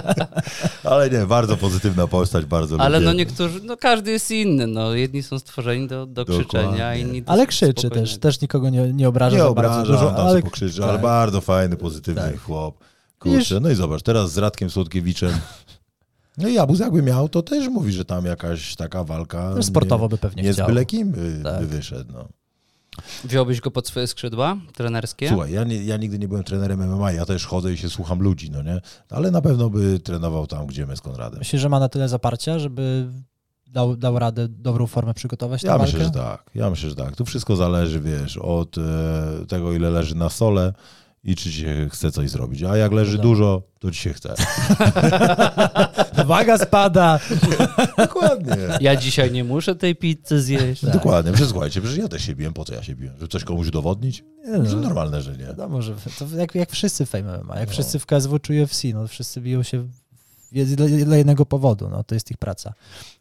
<laughs> Ale nie, bardzo pozytywna postać, bardzo Ale lubię. no niektórzy, no każdy jest inny. No, jedni są stworzeni do, do Dokładnie. krzyczenia, inni do Ale krzyczy też, też nikogo nie, nie obraża Nie za obraża, bardzo dużo, on tam ale ale, pokrzyczy, ale tak. bardzo fajny, pozytywny Tak. chłop. Kurczę, no i zobacz, teraz z Radkiem Słodkiewiczem. <laughs> No i Abuz jakby miał, to też mówi, że tam jakaś taka walka też sportowo by pewnie nie, nie z chciał. byle kim by, Tak. by wyszedł. No. Wziąłbyś go pod swoje skrzydła trenerskie? Słuchaj, ja, nie, ja nigdy nie byłem trenerem MMA, ja też chodzę i się słucham ludzi, no nie? Ale na pewno by trenował tam, gdzie my z Konradem. Myślisz, że ma na tyle zaparcia, żeby dał, dał radę dobrą formę przygotować Ja walkę? myślę, że tak. Ja myślę, że tak. Tu wszystko zależy, wiesz, od e, tego, ile leży na stole i czy ci się chce coś zrobić. A jak leży Dobra. dużo, to ci się chce. <laughs> Waga spada. <laughs> Dokładnie. Ja dzisiaj nie muszę tej pizzy zjeść. Tak. Dokładnie. Przecież słuchajcie, przecież ja też się biłem. Po co ja się biłem? Żeby coś komuś udowodnić? Nie, Że no, normalne, że nie. wiadomo, że to jak, jak wszyscy w Fame MMA, jak No. wszyscy w KSW czy UFC, no wszyscy biją się dla, dla jednego powodu, no to jest ich praca.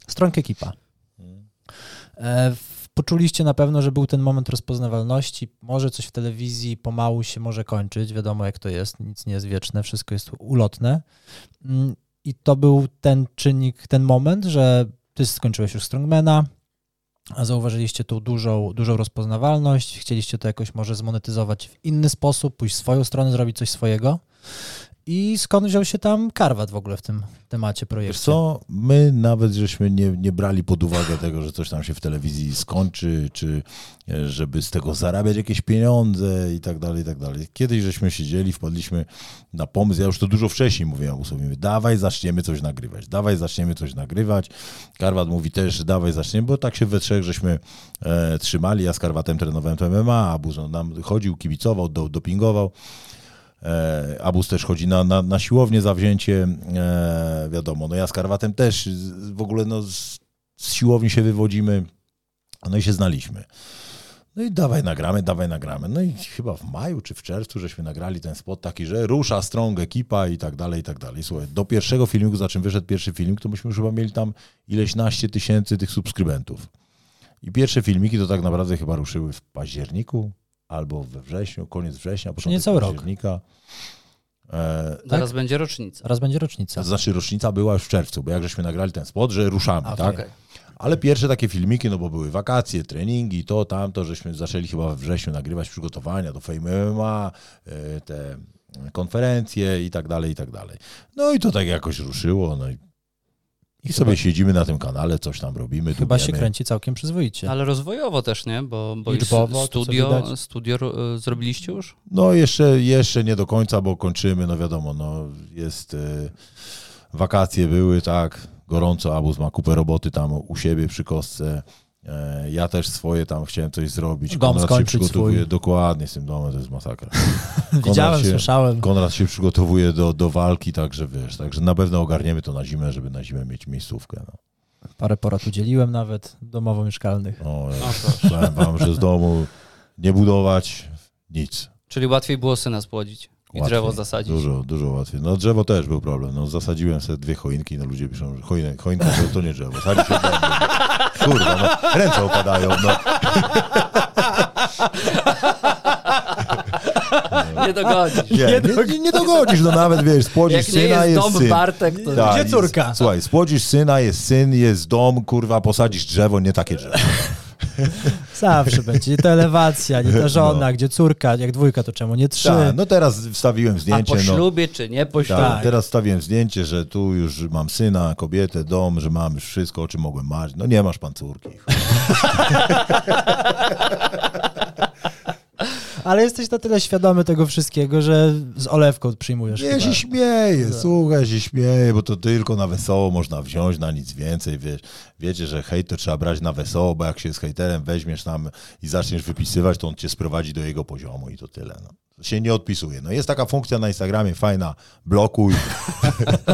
Strong ekipa. E, w- Poczuliście na pewno, że był ten moment rozpoznawalności, może coś w telewizji pomału się może kończyć, wiadomo jak to jest, nic nie jest wieczne, wszystko jest ulotne. Mm, I to był ten czynnik, ten moment, że ty skończyłeś już Strongmana, a zauważyliście tą dużą, dużą rozpoznawalność, chcieliście to jakoś może zmonetyzować w inny sposób, pójść swoją stronę, zrobić coś swojego. I skąd wziął się tam Karwat w ogóle w tym temacie projektu? Co, my nawet żeśmy nie, nie brali pod uwagę tego, że coś tam się w telewizji skończy, czy e, żeby z tego zarabiać jakieś pieniądze i tak dalej, i tak dalej. Kiedyś żeśmy siedzieli, wpadliśmy na pomysł, ja już to dużo wcześniej mówiłem Abusowi, mówię, dawaj zaczniemy coś nagrywać, dawaj zaczniemy coś nagrywać. Karwat mówi też, dawaj zaczniemy, bo tak się we trzech żeśmy e, trzymali, ja z Karwatem trenowałem to MMA, Abus on nam chodził, kibicował, do, dopingował. E, Abus też chodzi na, na, na siłownię zawzięcie, e, wiadomo, no ja z Karwatem też w ogóle no, z, z siłowni się wywodzimy, no i się znaliśmy. No i dawaj nagramy, dawaj nagramy. No i chyba w maju czy w czerwcu żeśmy nagrali ten spot taki, że rusza strong ekipa i tak dalej, i tak dalej. Słuchaj, do pierwszego filmiku, za czym wyszedł pierwszy filmik, to myśmy już chyba mieli tam ileś naście tysięcy tych subskrybentów. I pierwsze filmiki to tak naprawdę chyba ruszyły w październiku albo we wrześniu, koniec września, początek niecały rok. października. E, Zaraz będzie rocznica. Zaraz będzie rocznica. to znaczy rocznica była już w czerwcu, bo jak żeśmy nagrali ten spot, że ruszamy, A, tak? Ale pierwsze takie filmiki, no bo były wakacje, treningi, to, tamto, żeśmy zaczęli chyba we wrześniu nagrywać przygotowania do Fame MMA, e, te konferencje i tak dalej, i tak dalej. No i to tak jakoś ruszyło, no i, i sobie siedzimy na tym kanale, coś tam robimy. Chyba się kręci całkiem przyzwoicie. Ale rozwojowo też, nie? Bo, bo Liczbowo, studio, studio e, zrobiliście już? No jeszcze, jeszcze nie do końca, bo kończymy, no wiadomo, no jest, e, wakacje były, tak, gorąco, Abus ma kupę roboty tam u siebie przy kostce, ja też swoje tam chciałem coś zrobić. Dom Konrad się przygotowuje, swój. dokładnie z tym domem, to jest masakra. <laughs> Widziałem, się- słyszałem. Konrad się przygotowuje do, do walki, także wiesz, także na pewno ogarniemy to na zimę, żeby na zimę mieć miejscówkę. No, Parę porad udzieliłem nawet domowo-mieszkalnych. no No ja powiem wam, że z domu nie budować nic. Czyli łatwiej było syna spłodzić i Łatwiej. drzewo zasadzić. Dużo, dużo łatwiej. No drzewo też był problem. No zasadziłem sobie dwie choinki, no ludzie piszą, że choinę, choinka to, to nie drzewo. Sadzi się. <laughs> Kurwa, no ręce opadają, no. <laughs> Nie dogodzisz. Nie, nie, nie, nie dogodzisz, no nawet wiesz, spłodzisz Jak nie syna, jest jest dom syn. Bartek, to... Tak, Gdzie córka? Słuchaj, spłodzisz syna, jest syn, jest dom, kurwa, posadzisz drzewo, nie takie drzewo. <laughs> Zawsze będzie. Nie ta elewacja, nie ta żona, No. gdzie córka, jak dwójka, to czemu nie trzy? Tak, no teraz wstawiłem A zdjęcie, po no. ślubie czy nie po ślubie? Tak, teraz stawiłem zdjęcie, że tu już mam syna, kobietę, dom, że mam już wszystko, o czym mogłem marzyć. No nie masz pan córki. <laughs> Ale jesteś na tyle świadomy tego wszystkiego, że z olewką przyjmujesz Nie chyba. się śmieję, słuchaj, się śmieję, bo to tylko na wesoło można wziąć, na nic więcej, wiesz. Wiecie, że hejt to trzeba brać na wesoło, bo jak się z hejterem weźmiesz tam i zaczniesz wypisywać, to on cię sprowadzi do jego poziomu i to tyle, no. To się nie odpisuje. No jest taka funkcja na Instagramie fajna, blokuj,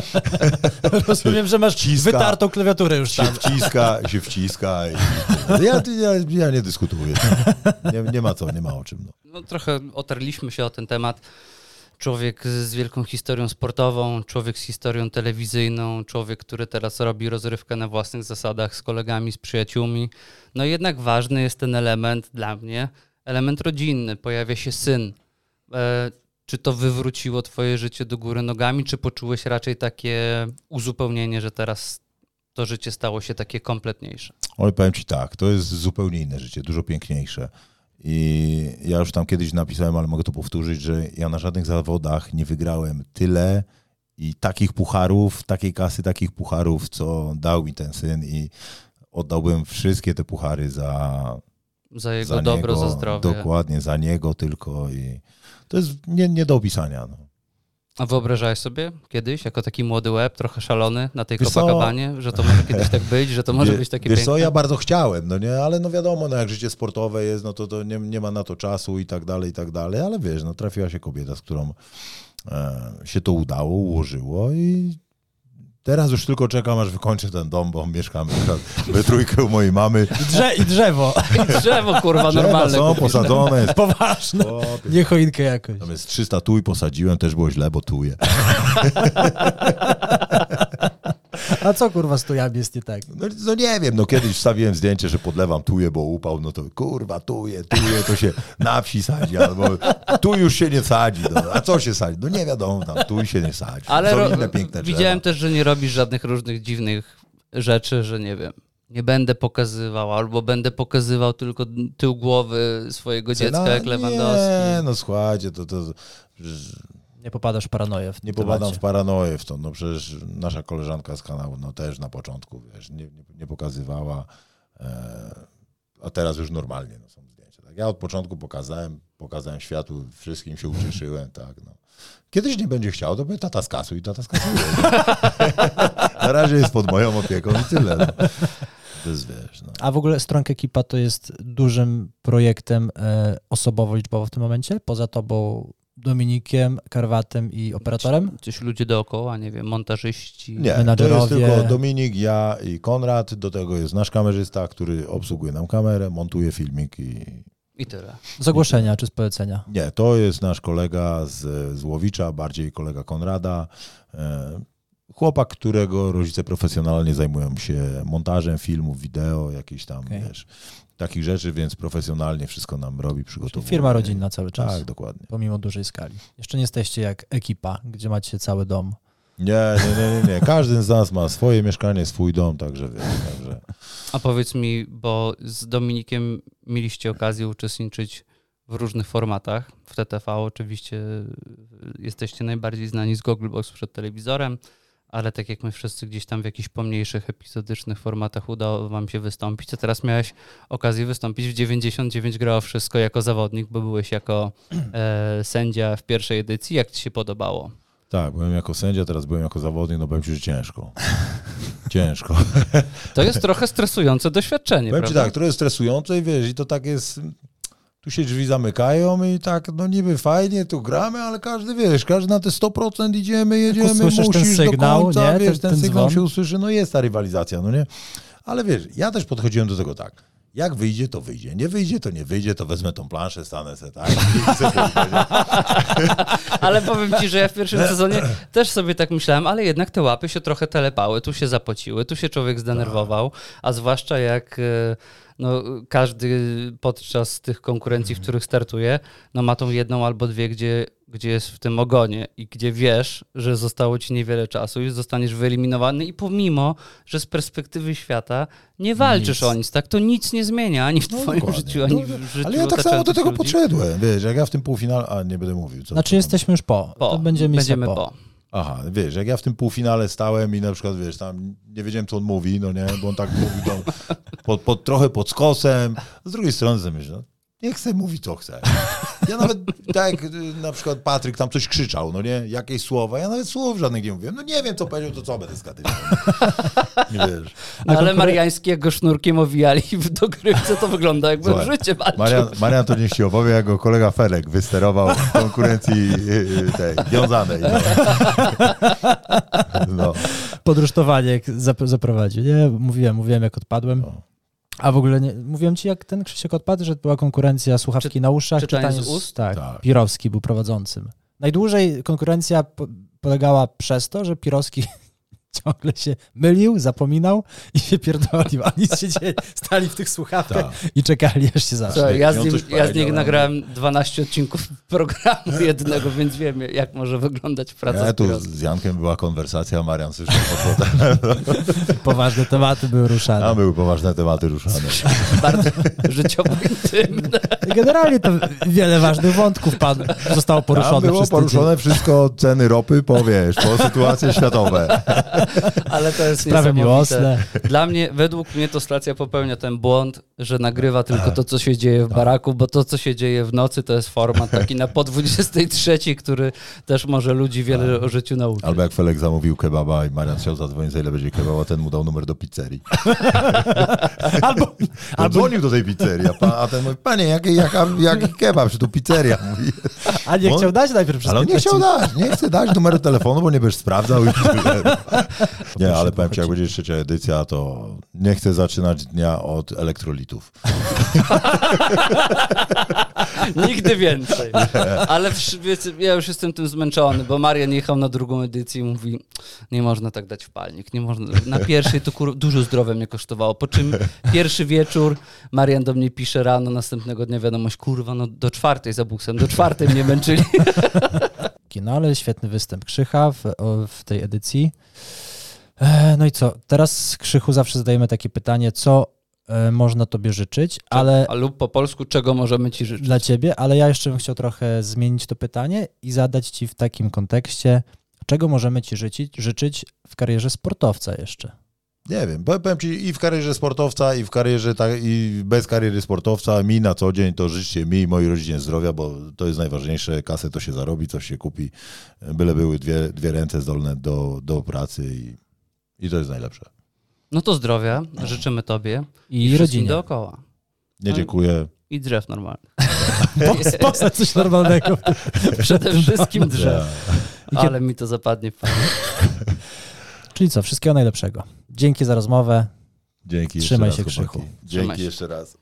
<laughs> Rozumiem, że masz Ciska. wytartą klawiaturę już się tam. wciska, się wciska i ja, ja, ja nie dyskutuję. Nie, nie ma co, nie ma o czym. No. No, trochę otarliśmy się o ten temat. Człowiek z wielką historią sportową, człowiek z historią telewizyjną, człowiek, który teraz robi rozrywkę na własnych zasadach z kolegami, z przyjaciółmi. No jednak ważny jest ten element dla mnie, element rodzinny. Pojawia się syn. E, czy to wywróciło twoje życie do góry nogami, czy poczułeś raczej takie uzupełnienie, że teraz to życie stało się takie kompletniejsze? Oj, powiem ci tak, to jest zupełnie inne życie, dużo piękniejsze. I ja już tam kiedyś napisałem, ale mogę to powtórzyć, że ja na żadnych zawodach nie wygrałem tyle i takich pucharów, takiej kasy, takich pucharów, co dał mi ten syn i oddałbym wszystkie te puchary za, Za jego dobro, niego, za zdrowie. Dokładnie, za niego tylko i to jest nie, nie do opisania. No. A wyobrażałeś sobie kiedyś, jako taki młody łeb, trochę szalony na tej Wiesz co? Że to może kiedyś tak być, że to <laughs> może Wie- być takie Wiesz piękne? co, ja bardzo chciałem, no nie, ale no wiadomo, no jak życie sportowe jest, no to, to nie, nie ma na to czasu i tak dalej, i tak dalej, ale wiesz, no trafiła się kobieta, z którą e, się to udało, ułożyło i teraz już tylko czekam, aż wykończę ten dom, bo mieszkamy akurat we trójkę u mojej mamy. I, drze, i drzewo. <laughs> Drzewo, kurwa, Drzewa normalne. są kupisz. posadzone, jest <laughs> Poważne. Chłopie. Nie choinkę jakoś. Tam jest 300 tuj, posadziłem, też było źle, bo tuje. <laughs> A co kurwa z tujami jest nie tak? No, no nie wiem, no kiedyś wstawiłem zdjęcie, że podlewam tuje, bo upał, no to kurwa, tuje, tuje, to się na wsi sadzi, albo tu już się nie sadzi, no, a co się sadzi? No nie wiadomo, tam tuj się nie sadzi. Ale Są ro- inne piękne widziałem też, że nie robisz żadnych różnych dziwnych rzeczy, że nie wiem, nie będę pokazywał, albo będę pokazywał tylko tył głowy swojego dziecka, No, jak Lewandowski. Nie, no słuchajcie, to, to Nie popadasz w paranoję w nie tym popadam temacie. w paranoję w to, no przecież nasza koleżanka z kanału, no też na początku, wiesz, nie, nie, nie pokazywała, e, a teraz już normalnie no, są zdjęcia. Tak? Ja od początku pokazałem, pokazałem światu, wszystkim się ucieszyłem, tak, no. Kiedyś nie będzie chciał, to będzie tata skasuj i tata skasuje. Na razie jest pod moją opieką i tyle. No. To wiesz, no. A w ogóle Strong Ekipa to jest dużym projektem e, osobowo-liczbowo w tym momencie? Poza tobą, Dominikiem, Karwatem i operatorem? Coś ludzie dookoła, nie wiem, montażyści. Nie, to jest menadżerowie. tylko Dominik, ja i Konrad, do tego jest nasz kamerzysta, który obsługuje nam kamerę, montuje filmik i... I tyle. Z ogłoszenia czy z polecenia? Nie, to jest nasz kolega z, z Łowicza, bardziej kolega Konrada. E, Chłopak, którego rodzice profesjonalnie zajmują się montażem filmów, wideo, jakichś tam, Okej. wiesz, takich rzeczy, więc profesjonalnie wszystko nam robi, przygotowuje. firma rodzinna cały czas, Tak, dokładnie. pomimo dużej skali. Jeszcze nie jesteście jak ekipa, gdzie macie cały dom. Nie, nie, nie, nie, nie. Każdy z nas ma swoje mieszkanie, swój dom, także wiesz, także... A powiedz mi, bo z Dominikiem mieliście okazję uczestniczyć w różnych formatach. W TTV oczywiście jesteście najbardziej znani z Googlebox przed telewizorem, ale tak jak my wszyscy gdzieś tam w jakichś pomniejszych, epizodycznych formatach udało wam się wystąpić, a teraz miałeś okazję wystąpić w 99 grało wszystko jako zawodnik, bo byłeś jako <clears throat> e, sędzia w pierwszej edycji. Jak ci się podobało? Tak, byłem jako sędzia, teraz byłem jako zawodnik, no powiem ci, że ciężko. <laughs> Ciężko. To jest trochę stresujące doświadczenie, Powiem ci prawda? tak, trochę stresujące i wiesz, i to tak jest... Tu się drzwi zamykają i tak, no niby fajnie, tu gramy, ale każdy, wiesz, każdy na te 100% idziemy, jedziemy, ten musisz sygnał, do końca, nie? wiesz, Ten- ten, ten sygnał dzwon. się usłyszy, no jest ta rywalizacja, no nie? Ale wiesz, ja też podchodziłem do tego tak, jak wyjdzie, to wyjdzie, nie wyjdzie, to nie wyjdzie, to wezmę tą planszę, stanę se tak? <laughs> Ale powiem ci, że ja w pierwszym sezonie też sobie tak myślałem, ale jednak te łapy się trochę telepały, tu się zapociły, tu się człowiek zdenerwował, a zwłaszcza jak e, no, każdy podczas tych konkurencji, w których startuje, no ma tą jedną albo dwie, gdzie, gdzie jest w tym ogonie i gdzie wiesz, że zostało ci niewiele czasu i zostaniesz wyeliminowany i pomimo, że z perspektywy świata nie walczysz Nic. o nic, tak? To nic nie zmienia ani w No, twoim dokładnie. życiu, ani No, w życiu Ale ja tak samo do tego ludzi. podszedłem, wiesz, jak ja w tym półfinale, a nie będę mówił. Co, Znaczy tam- jesteśmy już po, Po, to będzie misja będziemy po. po. Aha, wiesz, jak ja w tym półfinale stałem i na przykład, wiesz, tam nie wiedziałem, co on mówi, no nie, bo on tak <laughs> mówił tam pod, pod, trochę pod skosem. Z drugiej strony sobie myślę, no, niech chce mówi, co chce. Ja nawet, <laughs> tak jak na przykład Patryk tam coś krzyczał, no nie, jakieś słowa, ja nawet słów żadnych nie mówiłem. No nie wiem, co powiedział, to co będę skatywał. Nie wiesz. No, ale Mariański, jak go sznurkiem owijali <laughs> w dogrywce, to wygląda jakby w Słuchaj, życie walczył. Marian, Marian to niech ci opowie, jak go kolega Felek wysterował w konkurencji y, y, tej wiązanej. No. <laughs> No. Podrusztowanie zaprowadził. Nie, mówiłem, mówiłem jak odpadłem. No. A w ogóle nie, mówiłem ci, jak ten Krzysiek odpadł, że była konkurencja słuchawki Czy- na uszach, czytanie czytanie z ust? Tak, Tak. Pirowski był prowadzącym. Najdłużej konkurencja po, polegała przez to, że Pirowski ciągle się mylił, zapominał i się pierdolił. A nic się dzieje. Stali w tych słuchawkach Tak. i czekali, aż się zacznie. Ja, z nim, ja z nim nagrałem 12 odcinków <laughs> programu jednego, więc wiem, jak może wyglądać praca Ja z tu z Jankiem była konwersacja, Marian słyszał pod. <laughs> Poważne tematy były ruszane. Tam były poważne tematy ruszane. <laughs> Bardzo życiowo intymne. Generalnie to wiele ważnych wątków pan zostało poruszone Tam było tydzień. poruszone wszystko, ceny ropy, powiesz, po sytuacje światowe. <laughs> Ale to jest Sprawy niesamowite. miłosne. Dla mnie, według mnie to stacja popełnia ten błąd, że nagrywa tylko to, co się dzieje w baraku, bo to, co się dzieje w nocy, to jest format taki na po 23, który też może ludzi wiele o życiu nauczyć. Albo jak Felek zamówił kebaba i Marian chciał zadzwonić, za ile będzie kebaba, ten mu dał numer do pizzerii. <laughs> Albo, On albo, dzwonił do tej pizzerii, a, pan, a ten mówi, panie, jaki, jaka, jaki kebab, czy tu pizzeria? Mówi. a nie On- chciał dać najpierw przez Ale on nie 15 chciał dać, nie chce dać numeru telefonu, bo nie będziesz sprawdzał. I. <laughs> <laughs> nie, ale powiem ci, jak będzie trzecia edycja, to nie chcę zaczynać dnia od elektrolitów. <laughs> Nigdy więcej. Ale wiecie, ja już jestem tym zmęczony, bo Marian jechał na drugą edycję i mówi, nie można tak dać w palnik, nie można. Na pierwszej to kur... dużo zdrowia mnie kosztowało, po czym pierwszy wieczór Marian do mnie pisze rano, następnego dnia wiadomość, kurwa, no do czwartej za buksem, do czwartej mnie męczyli. <laughs> No ale świetny występ Krzycha w, w tej edycji. E, No i co? Teraz Krzychu zawsze zadajemy takie pytanie, co e, można tobie życzyć, ale A lub po polsku, czego możemy ci życzyć? dla ciebie, ale ja jeszcze bym chciał trochę zmienić to pytanie i zadać ci w takim kontekście, czego możemy ci życzyć, życzyć w karierze sportowca jeszcze. Nie wiem, powiem powiem ci i w karierze sportowca, i w karierze, tak, i bez kariery sportowca, mi na co dzień to życzcie mi i mojej rodzinie zdrowia, bo to jest najważniejsze, kasę to się zarobi, coś się kupi, byle były dwie, dwie ręce zdolne do, do pracy i, i to jest najlepsze. No to zdrowia, życzymy tobie I, wszystkim rodzinie. dookoła. Nie dziękuję. I drzew normalnych. <laughs> Postać coś normalnego. <laughs> Przede wszystkim <laughs> drzew. I Ale mi to zapadnie w pamięć. Czyli co, wszystkiego najlepszego. Dzięki za rozmowę. Dzięki Trzymaj jeszcze się, raz, Krzychu. chłopaki. Trzymaj Dzięki się. jeszcze raz.